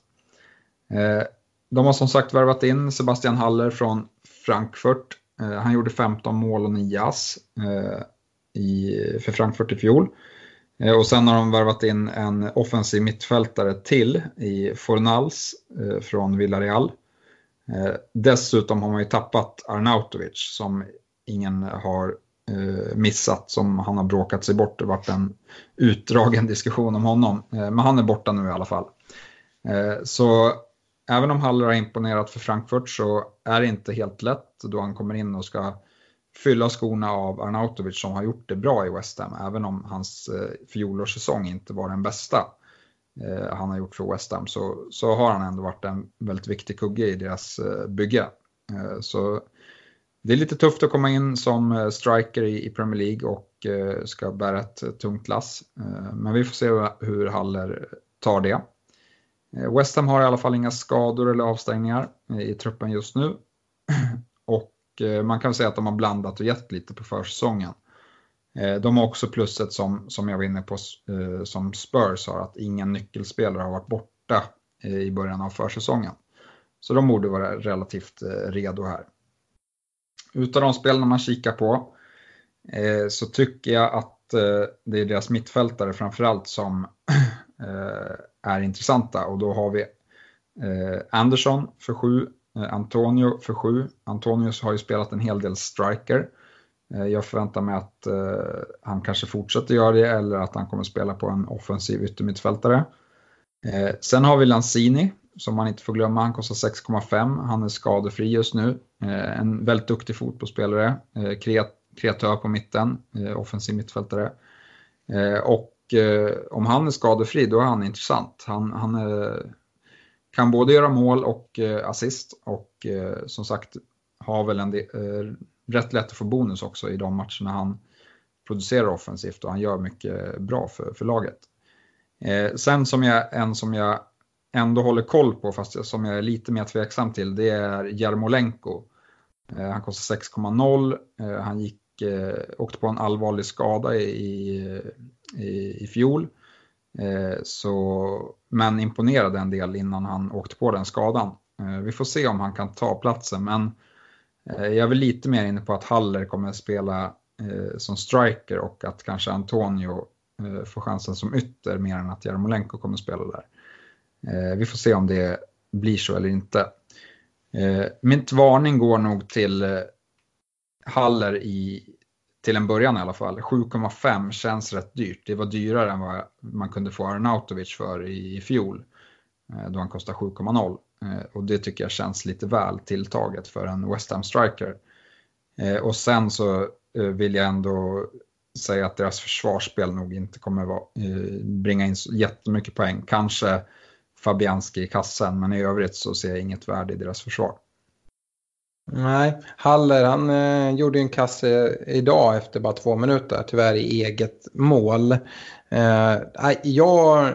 de har som sagt värvat in Sebastian Haller från Frankfurt han gjorde 15 mål och 9 ass för Frankfurt i fjol. Och sen har de värvat in en offensiv mittfältare till i Fornals från Villarreal. Eh, dessutom har man ju tappat Arnautovic som ingen har eh, missat, som han har bråkat sig bort. Det har varit en utdragen diskussion om honom. Eh, men han är borta nu i alla fall. Så även om Haller har imponerat för Frankfurt så är det inte helt lätt då han kommer in och ska fylla skorna av Arnautovic som har gjort det bra i West Ham, även om hans eh, fjolårssäsong inte var den bästa eh, han har gjort för West Ham, så, så har han ändå varit en väldigt viktig kugge i deras eh, bygge. Eh, så det är lite tufft att komma in som eh, striker i Premier League och eh, ska bära ett tungt lass. Men vi får se hur Haller tar det. West Ham har i alla fall inga skador eller avstängningar i truppen just nu. Och eh, man kan säga att de har blandat och gett lite på försäsongen. Eh, de har också plusset som, som jag var inne på eh, som Spurs har, att ingen nyckelspelare har varit borta eh, i början av försäsongen. Så de borde vara relativt redo här. Utav de spelarna man kikar på så tycker jag att det är deras mittfältare framförallt som är intressanta och då har vi Anderson för 7, Antonio för sju. Antonius har ju spelat en hel del striker. Eh, jag förväntar mig att eh, han kanske fortsätter göra det eller att han kommer spela på en offensiv yttermittfältare. Eh, sen har vi Lanzini som man inte får glömma. Han kostar 6,5. Han är skadefri just nu. En väldigt duktig fotbollsspelare. Kreatör på mitten, offensiv mittfältare. Och om han är skadefri då är han intressant. Han, han är kan både göra mål och assist och som sagt har väl en, del, rätt lätt att få bonus också i de matcherna han producerar offensivt och han gör mycket bra för, för laget. Eh, sen som jag, en som jag ändå håller koll på, fast som jag är lite mer tveksam till, det är Jarmolenko. Eh, han kostar 6,0. Eh, han gick, eh, åkte på en allvarlig skada i, i, i fjol. Eh, så, men imponerade en del innan han åkte på den skadan. Eh, vi får se om han kan ta platsen, men eh, Eh, jag är väl lite mer inne på att Haller kommer att spela eh, som striker och att kanske Antonio eh, får chansen som ytter mer än att Jarmolenko kommer att spela där. Vi får se om det blir så eller inte. Min varning går nog till Haller i till en början i alla fall. 7,5 känns rätt dyrt. Det var dyrare än vad man kunde få Arnautovic för i, fjol. Eh, då han kostade 7,0. Eh, och det tycker jag känns lite väl tilltaget för en West Ham striker. Eh, och sen så eh, vill jag ändå säga att deras försvarsspel nog inte kommer vara, bringa in jättemycket poäng. Kanske Fabianski i kassen, men i övrigt så ser jag inget värde i deras försvar.
Nej, Haller han eh, gjorde en kasse idag efter bara två minuter, tyvärr i eget mål. Eh, jag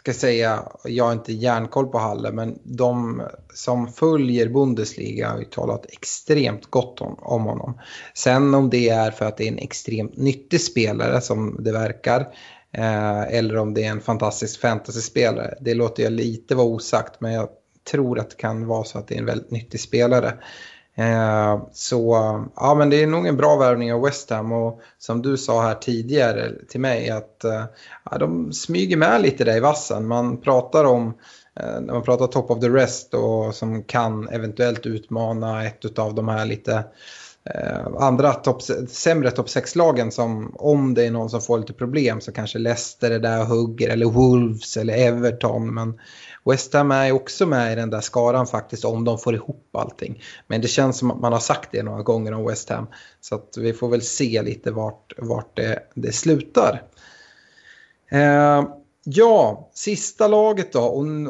ska säga, jag har inte järnkoll på Halle, men de som följer Bundesliga har ju talat extremt gott om, om honom. Sen om det är för att det är en extremt nyttig spelare som det verkar, eh, eller om det är en fantastisk fantasyspelare, det låter jag lite vara osagt, men jag tror att det kan vara så att det är en väldigt nyttig spelare. Eh, så ja, men det är nog en bra värvning av West Ham och som du sa här tidigare till mig att eh, ja, de smyger med lite där i vassen. Man pratar om eh, när man pratar top of the rest och som kan eventuellt utmana ett av de här lite eh, Eh, andra top, sämre topp 6-lagen som om det är någon som får lite problem så kanske Leicester är där och hugger eller Wolves eller Everton. Men West Ham är också med i den där skaran faktiskt om de får ihop allting. Men det känns som att man har sagt det några gånger om West Ham. Så att vi får väl se lite vart, vart det, det slutar. Eh, ja, sista laget då.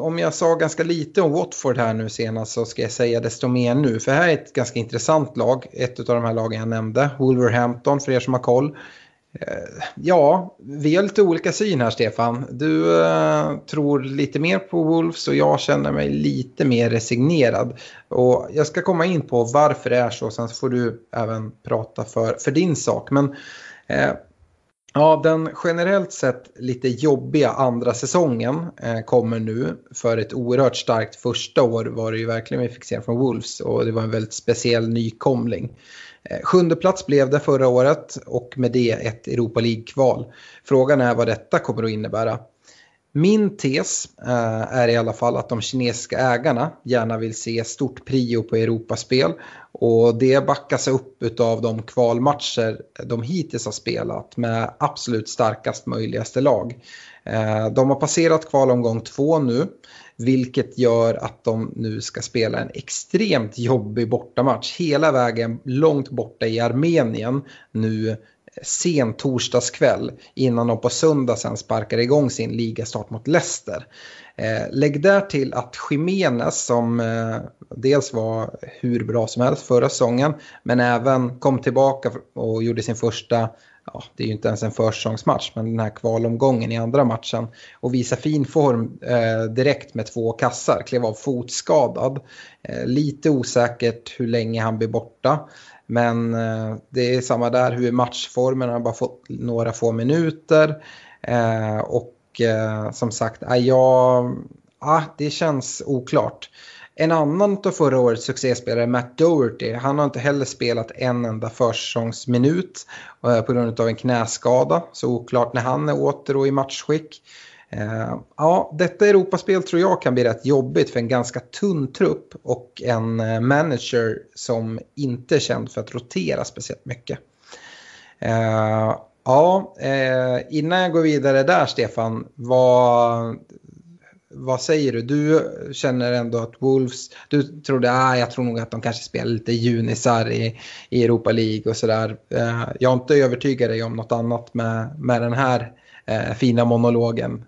Om jag sa ganska lite om Watford här nu senast så ska jag säga desto mer nu. För här är ett ganska intressant lag. Ett av de här lagen jag nämnde. Wolverhampton för er som har koll. Eh, ja, vi har lite olika syn här Stefan. Du eh, tror lite mer på Wolves och jag känner mig lite mer resignerad. Och jag ska komma in på varför det är så, sen får du även prata för, för din sak. Men eh, ja, den generellt sett lite jobbiga andra säsongen eh, kommer nu. För ett oerhört starkt första år var det ju verkligen vi fick se från Wolves och det var en väldigt speciell nykomling. Eh, sjunde plats blev det förra året och med det ett Europa League-kval. Frågan är vad detta kommer att innebära. Min tes eh, är i alla fall att de kinesiska ägarna gärna vill se stort prio på Europaspel och det backas upp av de kvalmatcher de hittills har spelat med absolut starkast möjligaste lag. Eh, de har passerat kvalomgång två nu vilket gör att de nu ska spela en extremt jobbig bortamatch hela vägen långt borta i Armenien nu sen torsdagskväll innan de på söndag sen sparkar igång sin ligastart mot Leicester. Eh, lägg där till att Jiménez som eh, dels var hur bra som helst förra säsongen men även kom tillbaka och gjorde sin första ja, det är ju inte ens en försäsongsmatch, men den här kvalomgången i andra matchen och visa fin form eh, direkt med två kassar, klev av fotskadad. Eh, lite osäkert hur länge han blir borta. Men eh, det är samma där, hur är matchformen? Han har bara fått några få minuter. Eh, och eh, som sagt, eh, ja, ja, det känns oklart. En annan av förra årets succéspelare, Matt Doherty, han har inte heller spelat en enda försäsongsminut eh, på grund av en knäskada. Så oklart när han är åter och i matchskick. Eh, ja, detta Europaspel tror jag kan bli rätt jobbigt för en ganska tunn trupp och en eh, manager som inte är känd för att rotera speciellt mycket. Eh, ja, innan jag går vidare där Stefan, vad, vad säger du? Du känner ändå att Wolves, du trodde, ah, jag tror nog att de kanske spelar lite junisar i, i Europa League och sådär. Jag har inte övertygat dig om något annat med, med den här eh, fina monologen.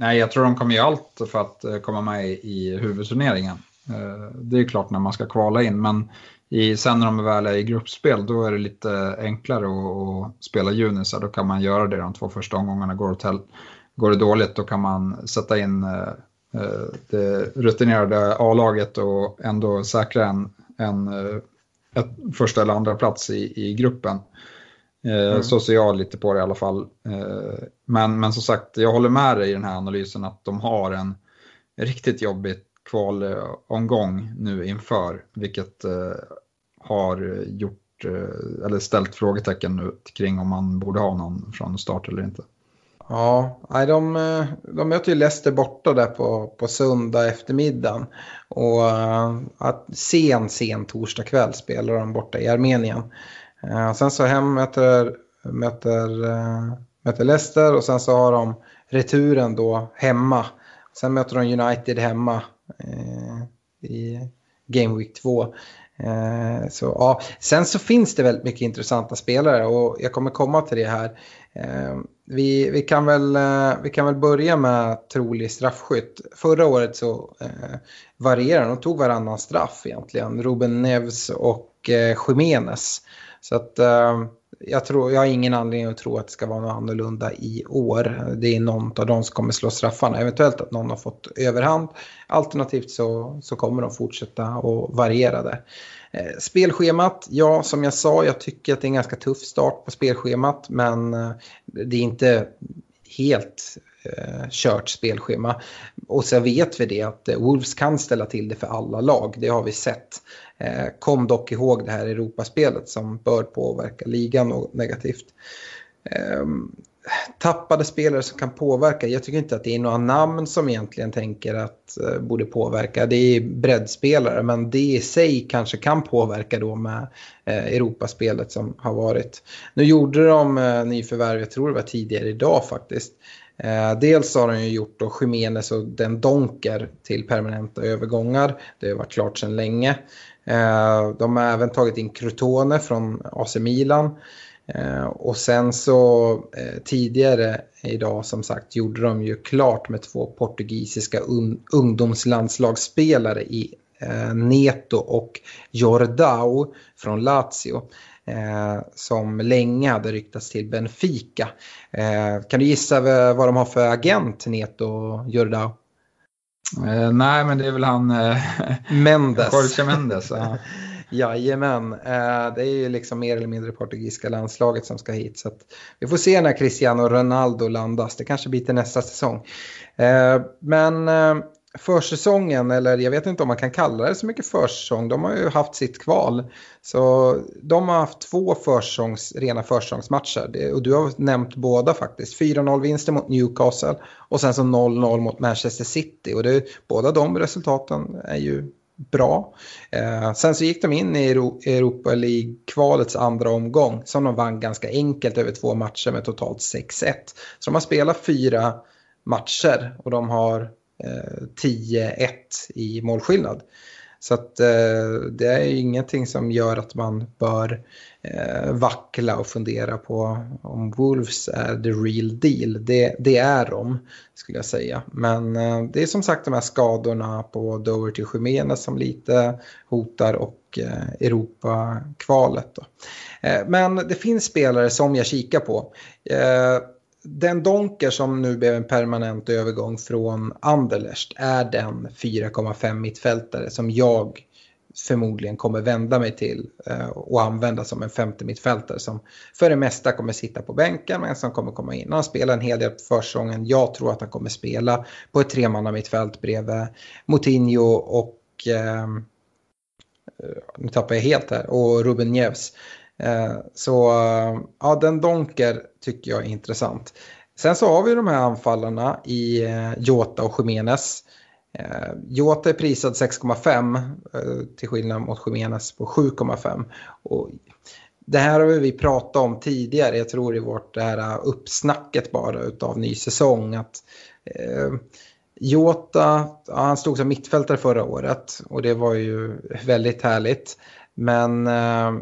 Nej, jag tror de kommer göra allt för att eh, komma med i huvudturneringen. Eh, det är klart när man ska kvala in, men i, sen när de väl är i gruppspel då är det lite enklare att, att spela junisar. Då kan man göra det de två första omgångarna går åt går det dåligt då kan man sätta in eh, det rutinerade A-laget och ändå säkra en, en ett första eller andra plats i, i gruppen. Mm. Så ser jag lite på det i alla fall. Men, men som sagt, jag håller med dig i den här analysen att de har en riktigt jobbig kvalomgång nu inför, vilket har gjort, eller ställt frågetecken nu kring om man borde ha någon från start eller inte.
Ja, de, de möter ju Leicester borta där på, på söndag eftermiddagen. Och att sen, sen torsdag kväll spelar de borta i Armenien. Eh, sen så hem möter, möter, eh, möter Leicester och sen så har de returen då hemma. Sen möter de United hemma eh, i Game Week 2. Eh, så, ja. Sen så finns det väldigt mycket intressanta spelare och jag kommer komma till det här. Eh, vi, vi, kan väl, eh, vi kan väl börja med trolig straffskytt. Förra året så eh, varierade de, tog varannan straff egentligen. Ruben Neves och eh, Jiménez. Så att eh, jag, tror, jag har ingen anledning att tro att det ska vara något annorlunda i år. Det är någon av dem som kommer slå straffarna. Eventuellt att någon har fått överhand. Alternativt så, så kommer de fortsätta att variera det. Eh, spelschemat, ja som jag sa, jag tycker att det är en ganska tuff start på spelschemat men eh, det är inte helt eh, kört spelschema. Och så vet vi det att Wolves kan ställa till det för alla lag, det har vi sett. Eh, kom dock ihåg det här Europaspelet som bör påverka ligan något negativt. Ehm, tappade spelare som kan påverka. Jag tycker inte att det är några namn som egentligen tänker att eh, borde påverka. Det är breddspelare men det i sig kanske kan påverka då med eh, Europaspelet som har varit. Nu gjorde de nyförvärv, jag tror det var tidigare idag faktiskt. Eh, dels har de ju gjort då Jiménez och Den Donker till permanenta övergångar. Det har varit klart sedan länge. Eh, de har även tagit in Crotone från AC Milan. Eh, och sen så eh, tidigare idag som sagt gjorde de ju klart med två portugisiska ungdomslandslagsspelare i Neto och Jordao från Lazio. Som länge hade ryktats till Benfica. Kan du gissa vad de har för agent, Neto och Jordao?
Eh, nej, men det är väl han... Eh,
Mendes.
Jorge Mendes. Ja.
Jajamän, eh, det är ju liksom mer eller mindre portugisiska landslaget som ska hit. Så vi får se när Cristiano Ronaldo landas. Det kanske blir till nästa säsong. Eh, men eh, försäsongen, eller jag vet inte om man kan kalla det så mycket försäsong, de har ju haft sitt kval. Så de har haft två försäsongs, rena försäsongsmatcher och du har nämnt båda faktiskt. 4-0 vinster mot Newcastle och sen så 0-0 mot Manchester City. Och det, båda de resultaten är ju bra. Eh, sen så gick de in i Europa League-kvalets andra omgång som de vann ganska enkelt över två matcher med totalt 6-1. Så de har spelat fyra matcher och de har 10-1 i målskillnad. Så att, eh, det är ingenting som gör att man bör eh, vackla och fundera på om Wolves är the real deal. Det, det är de, skulle jag säga. Men eh, det är som sagt de här skadorna på Doherty och Jiménez som lite hotar och eh, Europa-kvalet. Eh, men det finns spelare som jag kikar på. Eh, den Donker som nu blev en permanent övergång från Anderlecht är den 4,5 mittfältare som jag förmodligen kommer vända mig till eh, och använda som en femte mittfältare som för det mesta kommer sitta på bänken men som kommer komma in. Han spelar en hel del på försäsongen. Jag tror att han kommer spela på ett tremannamittfält bredvid Moutinho och eh, eh, nu tappar jag helt här, och Ruben Neves. Eh, så eh, ja, den Donker tycker jag är intressant. Sen så har vi de här anfallarna i eh, Jota och Jiménez. Jota är prisad 6,5 till skillnad mot Jiménez på 7,5. det här har vi pratat om tidigare, jag tror i vårt det här uppsnacket bara utav ny säsong. Att, eh, Jota, ja, han stod som mittfältare förra året och det var ju väldigt härligt. Men eh,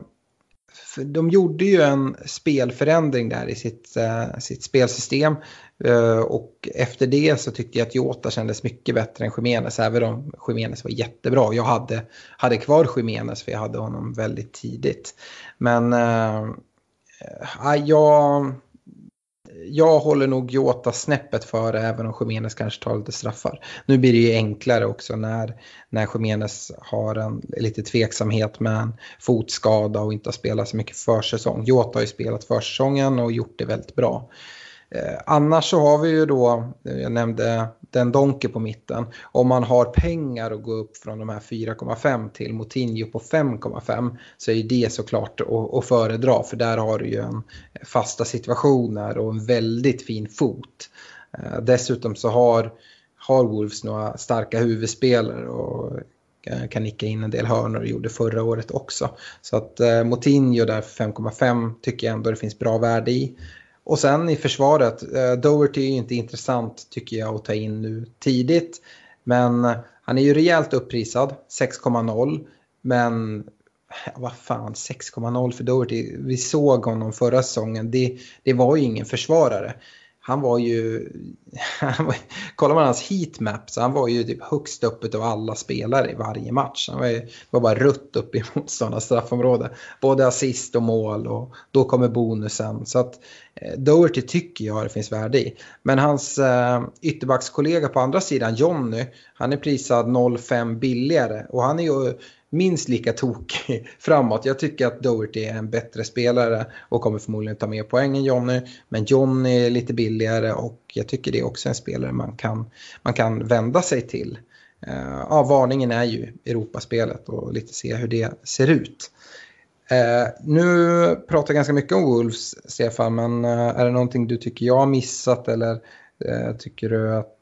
de gjorde ju en spelförändring där i sitt, uh, sitt spelsystem. Uh, och efter det så tyckte jag att Jota kändes mycket bättre än Jiménez. Även om Jiménez var jättebra. Jag hade, hade kvar Jiménez för jag hade honom väldigt tidigt. Men eh, uh, jag, jag håller nog Jota snäppet före även om Khemenes kanske tar lite straffar. Nu blir det ju enklare också när, när Khemenes har en lite tveksamhet med en fotskada och inte har spelat så mycket försäsong. Jota har ju spelat försäsongen och gjort det väldigt bra. Eh, annars så har vi ju då, jag nämnde den Donke på mitten. Om man har pengar att gå upp från de här 4,5 till Moutinho på 5,5 så är det såklart att, föredra för där har du ju en fasta situationer och en väldigt fin fot. Eh, dessutom så har, har Wolves några starka huvudspelare och eh, kan nicka in en del hörnor och gjorde förra året också. Så att eh, där 5,5 tycker jag ändå det finns bra värde i. Och sen i försvaret, eh, Doherty är ju inte intressant tycker jag att ta in nu tidigt. Men han är ju rejält upprisad, 6,0. Men eh, vad fan, 6,0 för Doherty. Vi såg honom förra säsongen, det, det var ju ingen försvarare han var ju, kollar man hans heatmap så han var ju typ högst upp av alla spelare i varje match. Han var, ju, var bara rutt upp i motståndarnas straffområde. Både assist och mål och då kommer bonusen. Så att eh, Doherty tycker jag det finns värde i. Men hans eh, ytterbackskollega på andra sidan, Jonny, han är prisad 0,5 billigare och han är ju minst lika tokig framåt. Jag tycker att Doherty är en bättre spelare och kommer förmodligen ta mer poäng än Johnny. Men Johnny är lite billigare och jag tycker det är också en spelare man kan, man kan vända sig till. Uh, ja, varningen är ju Europaspelet och lite se hur det ser ut. Uh, nu pratar jag ganska mycket om Wolves, Stefan, men uh, är det någonting du tycker jag har missat eller tycker du att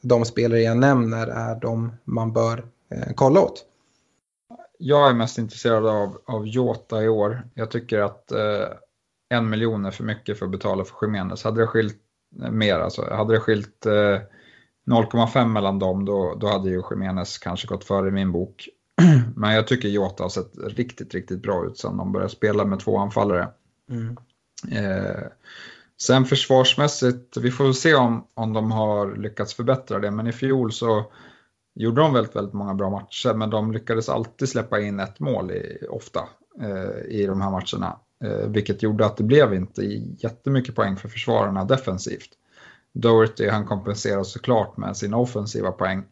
de spelare jag nämner är de man bör kolla åt?
Jag är mest intresserad av, av Jota i år. Jag tycker att eh, en miljon är för mycket för att betala för Jiménez. Hade det skilt mer, alltså, hade det skilt 0,5 mellan dem, då, då hade ju Jiménez kanske gått före i min bok. Men jag tycker Jota har sett riktigt, riktigt bra ut sen de började spela med två anfallare. Mm. Eh, sen försvarsmässigt, vi får se om, om de har lyckats förbättra det, men i fjol så gjorde de väldigt, väldigt många bra matcher, men de lyckades alltid släppa in ett mål i, ofta eh, i de här matcherna. Eh, vilket gjorde att det blev inte jättemycket poäng för försvararna defensivt. Doherty han kompenserar såklart med sina offensiva poäng.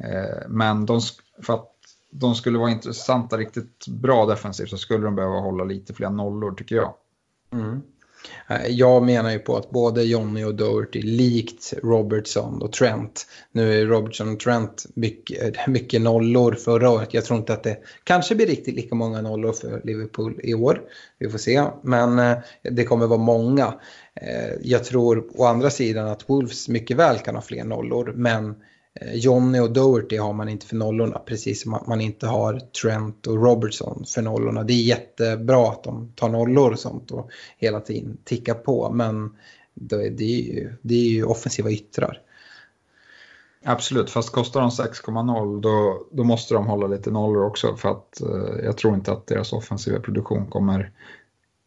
Eh, men de, för att de skulle vara intressanta, riktigt bra defensivt så skulle de behöva hålla lite fler nollor tycker jag. Mm.
Eh, jag menar ju på att både Johnny och Doherty, likt Robertson och Trent, nu är Robertson och Trent mycket, mycket nollor förra året. Jag tror inte att det kanske blir riktigt lika många nollor för Liverpool i år. Vi får se, men eh, det kommer vara många. Eh, jag tror å andra sidan att Wolves mycket väl kan ha fler nollor, men Eh, Johnny och Doherty har man inte för nollorna, precis som att man inte har Trent och Robertson för nollorna. Det är jättebra att de tar nollor och sånt och hela tiden tickar på, men det är ju, det är ju offensiva yttrar.
Absolut, fast kostar de 6,0 då, då måste de hålla lite nollor också för att eh, jag tror inte att deras offensiva produktion kommer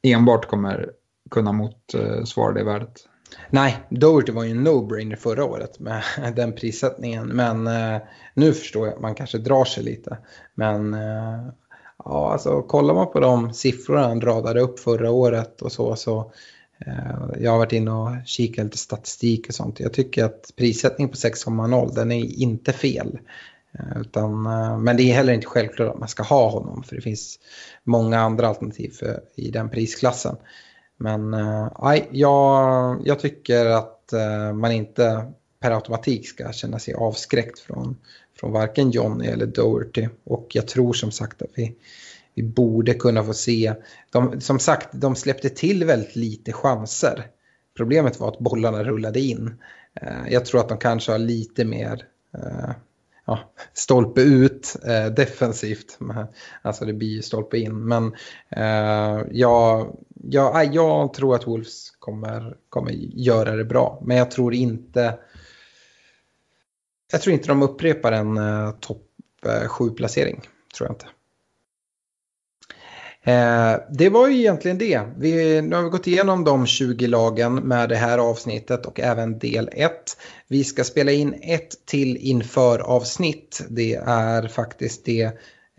enbart kommer kunna motsvara eh, det värdet.
Nej, Doherty var ju en no-brainer förra året med den prissättningen. Men eh, nu förstår jag att man kanske drar sig lite. Men eh, ja, alltså kollar man på de siffror han radade upp förra året och så. så eh, jag har varit inne och kikat lite statistik och sånt. Jag tycker att prissättningen på 6,0 den är inte fel. Eh, utan, eh, men det är heller inte självklart att man ska ha honom för det finns många andra alternativ för, i den prisklassen. Men eh, jag, jag tycker att eh, man inte per automatik ska känna sig avskräckt från, från varken Johnny eller Doherty. Och jag tror som sagt att vi, vi borde kunna få se. De, som sagt, de släppte till väldigt lite chanser. Problemet var att bollarna rullade in. Eh, jag tror att de kanske har lite mer eh, ja, stolpe ut eh, defensivt. Alltså det blir ju stolpe in. Men eh, jag, jag, jag tror att Wolves kommer, kommer göra det bra. Men jag tror inte jag tror inte de upprepar en eh, topp eh, 7-placering. Tror jag inte. Eh, det var ju egentligen det. Vi, nu har vi gått igenom de 20 lagen med det här avsnittet och även del 1. Vi ska spela in ett till inför avsnitt. Det är faktiskt det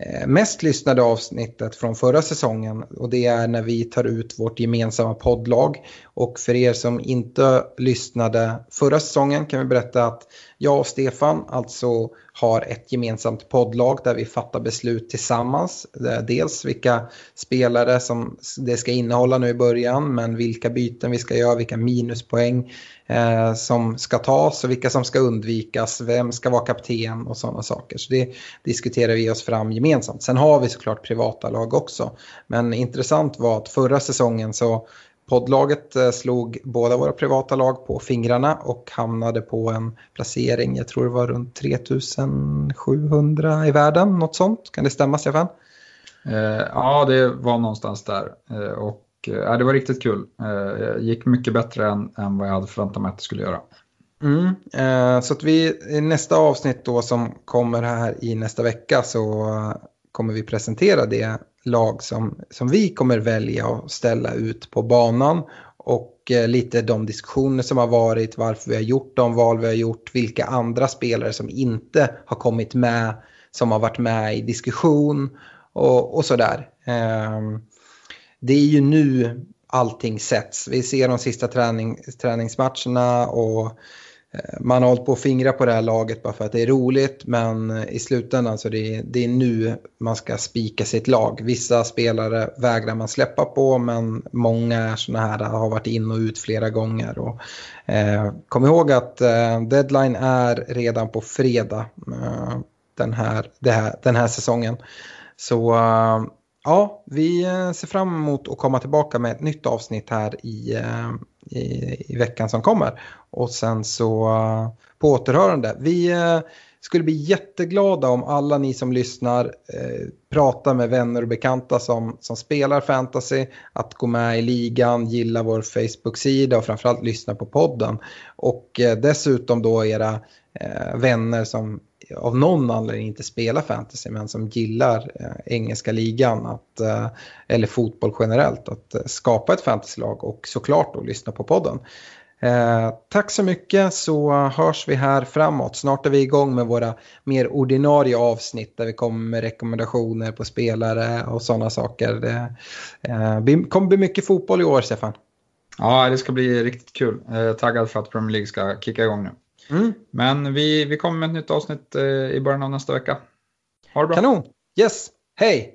eh, mest lyssnade avsnittet från förra säsongen och det är när vi tar ut vårt gemensamma poddlag. Och för er som inte lyssnade förra säsongen kan vi berätta att jag och Stefan alltså har ett gemensamt poddlag där vi fattar beslut tillsammans. Dels vilka spelare som det ska innehålla nu i början, men vilka byten vi ska göra, vilka minuspoäng eh, som ska tas och vilka som ska undvikas, vem ska vara kapten och sådana saker. Så det diskuterar vi oss fram gemensamt. Sen har vi såklart privata lag också. Men intressant var att förra säsongen så Poddlaget eh, slog båda våra privata lag på fingrarna och hamnade på en placering, jag tror det var runt 3700 i världen, något sånt. Kan det stämma Stefan?
Eh, ja, det var någonstans där. Eh, och eh, det var riktigt kul. Eh, gick mycket bättre än, än vad jag hade förväntat mig att det skulle göra.
Mm, eh, så att vi i nästa avsnitt då som kommer här i nästa vecka så kommer vi presentera det lag som, som vi kommer välja att ställa ut på banan. Och eh, lite de diskussioner som har varit, varför vi har gjort de val vi har gjort, vilka andra spelare som inte har kommit med, som har varit med i diskussion och, och sådär. Eh, det är ju nu allting sätts. Vi ser de sista träning, träningsmatcherna och Eh, man har hållit på att fingra på det här laget bara för att det är roligt men i slutändan så det är det är nu man ska spika sitt lag. Vissa spelare vägrar man släppa på men många är sådana här har varit in och ut flera gånger. Och, eh, kom ihåg att eh, deadline är redan på fredag eh, den, här, här, den här säsongen. Så eh, Ja, vi eh, ser fram emot att komma tillbaka med ett nytt avsnitt här i, eh, i, i veckan som kommer. Och sen så eh, på återhörande. Vi eh, skulle bli jätteglada om alla ni som lyssnar eh, pratar med vänner och bekanta som, som spelar fantasy, att gå med i ligan, gilla vår Facebook-sida och framförallt lyssna på podden. Och eh, dessutom då era eh, vänner som av någon anledning inte spelar fantasy men som gillar eh, engelska ligan att, eh, eller fotboll generellt att eh, skapa ett fantasylag och såklart då lyssna på podden. Eh, tack så mycket så hörs vi här framåt. Snart är vi igång med våra mer ordinarie avsnitt där vi kommer med rekommendationer på spelare och sådana saker. Det eh, kommer bli mycket fotboll i år, Stefan.
Ja, det ska bli riktigt kul. Eh, taggad för att Premier League ska kicka igång nu. Mm. Men vi, vi kommer med ett nytt avsnitt eh, i början av nästa vecka. Ha det bra.
Kanon. Yes. Hej.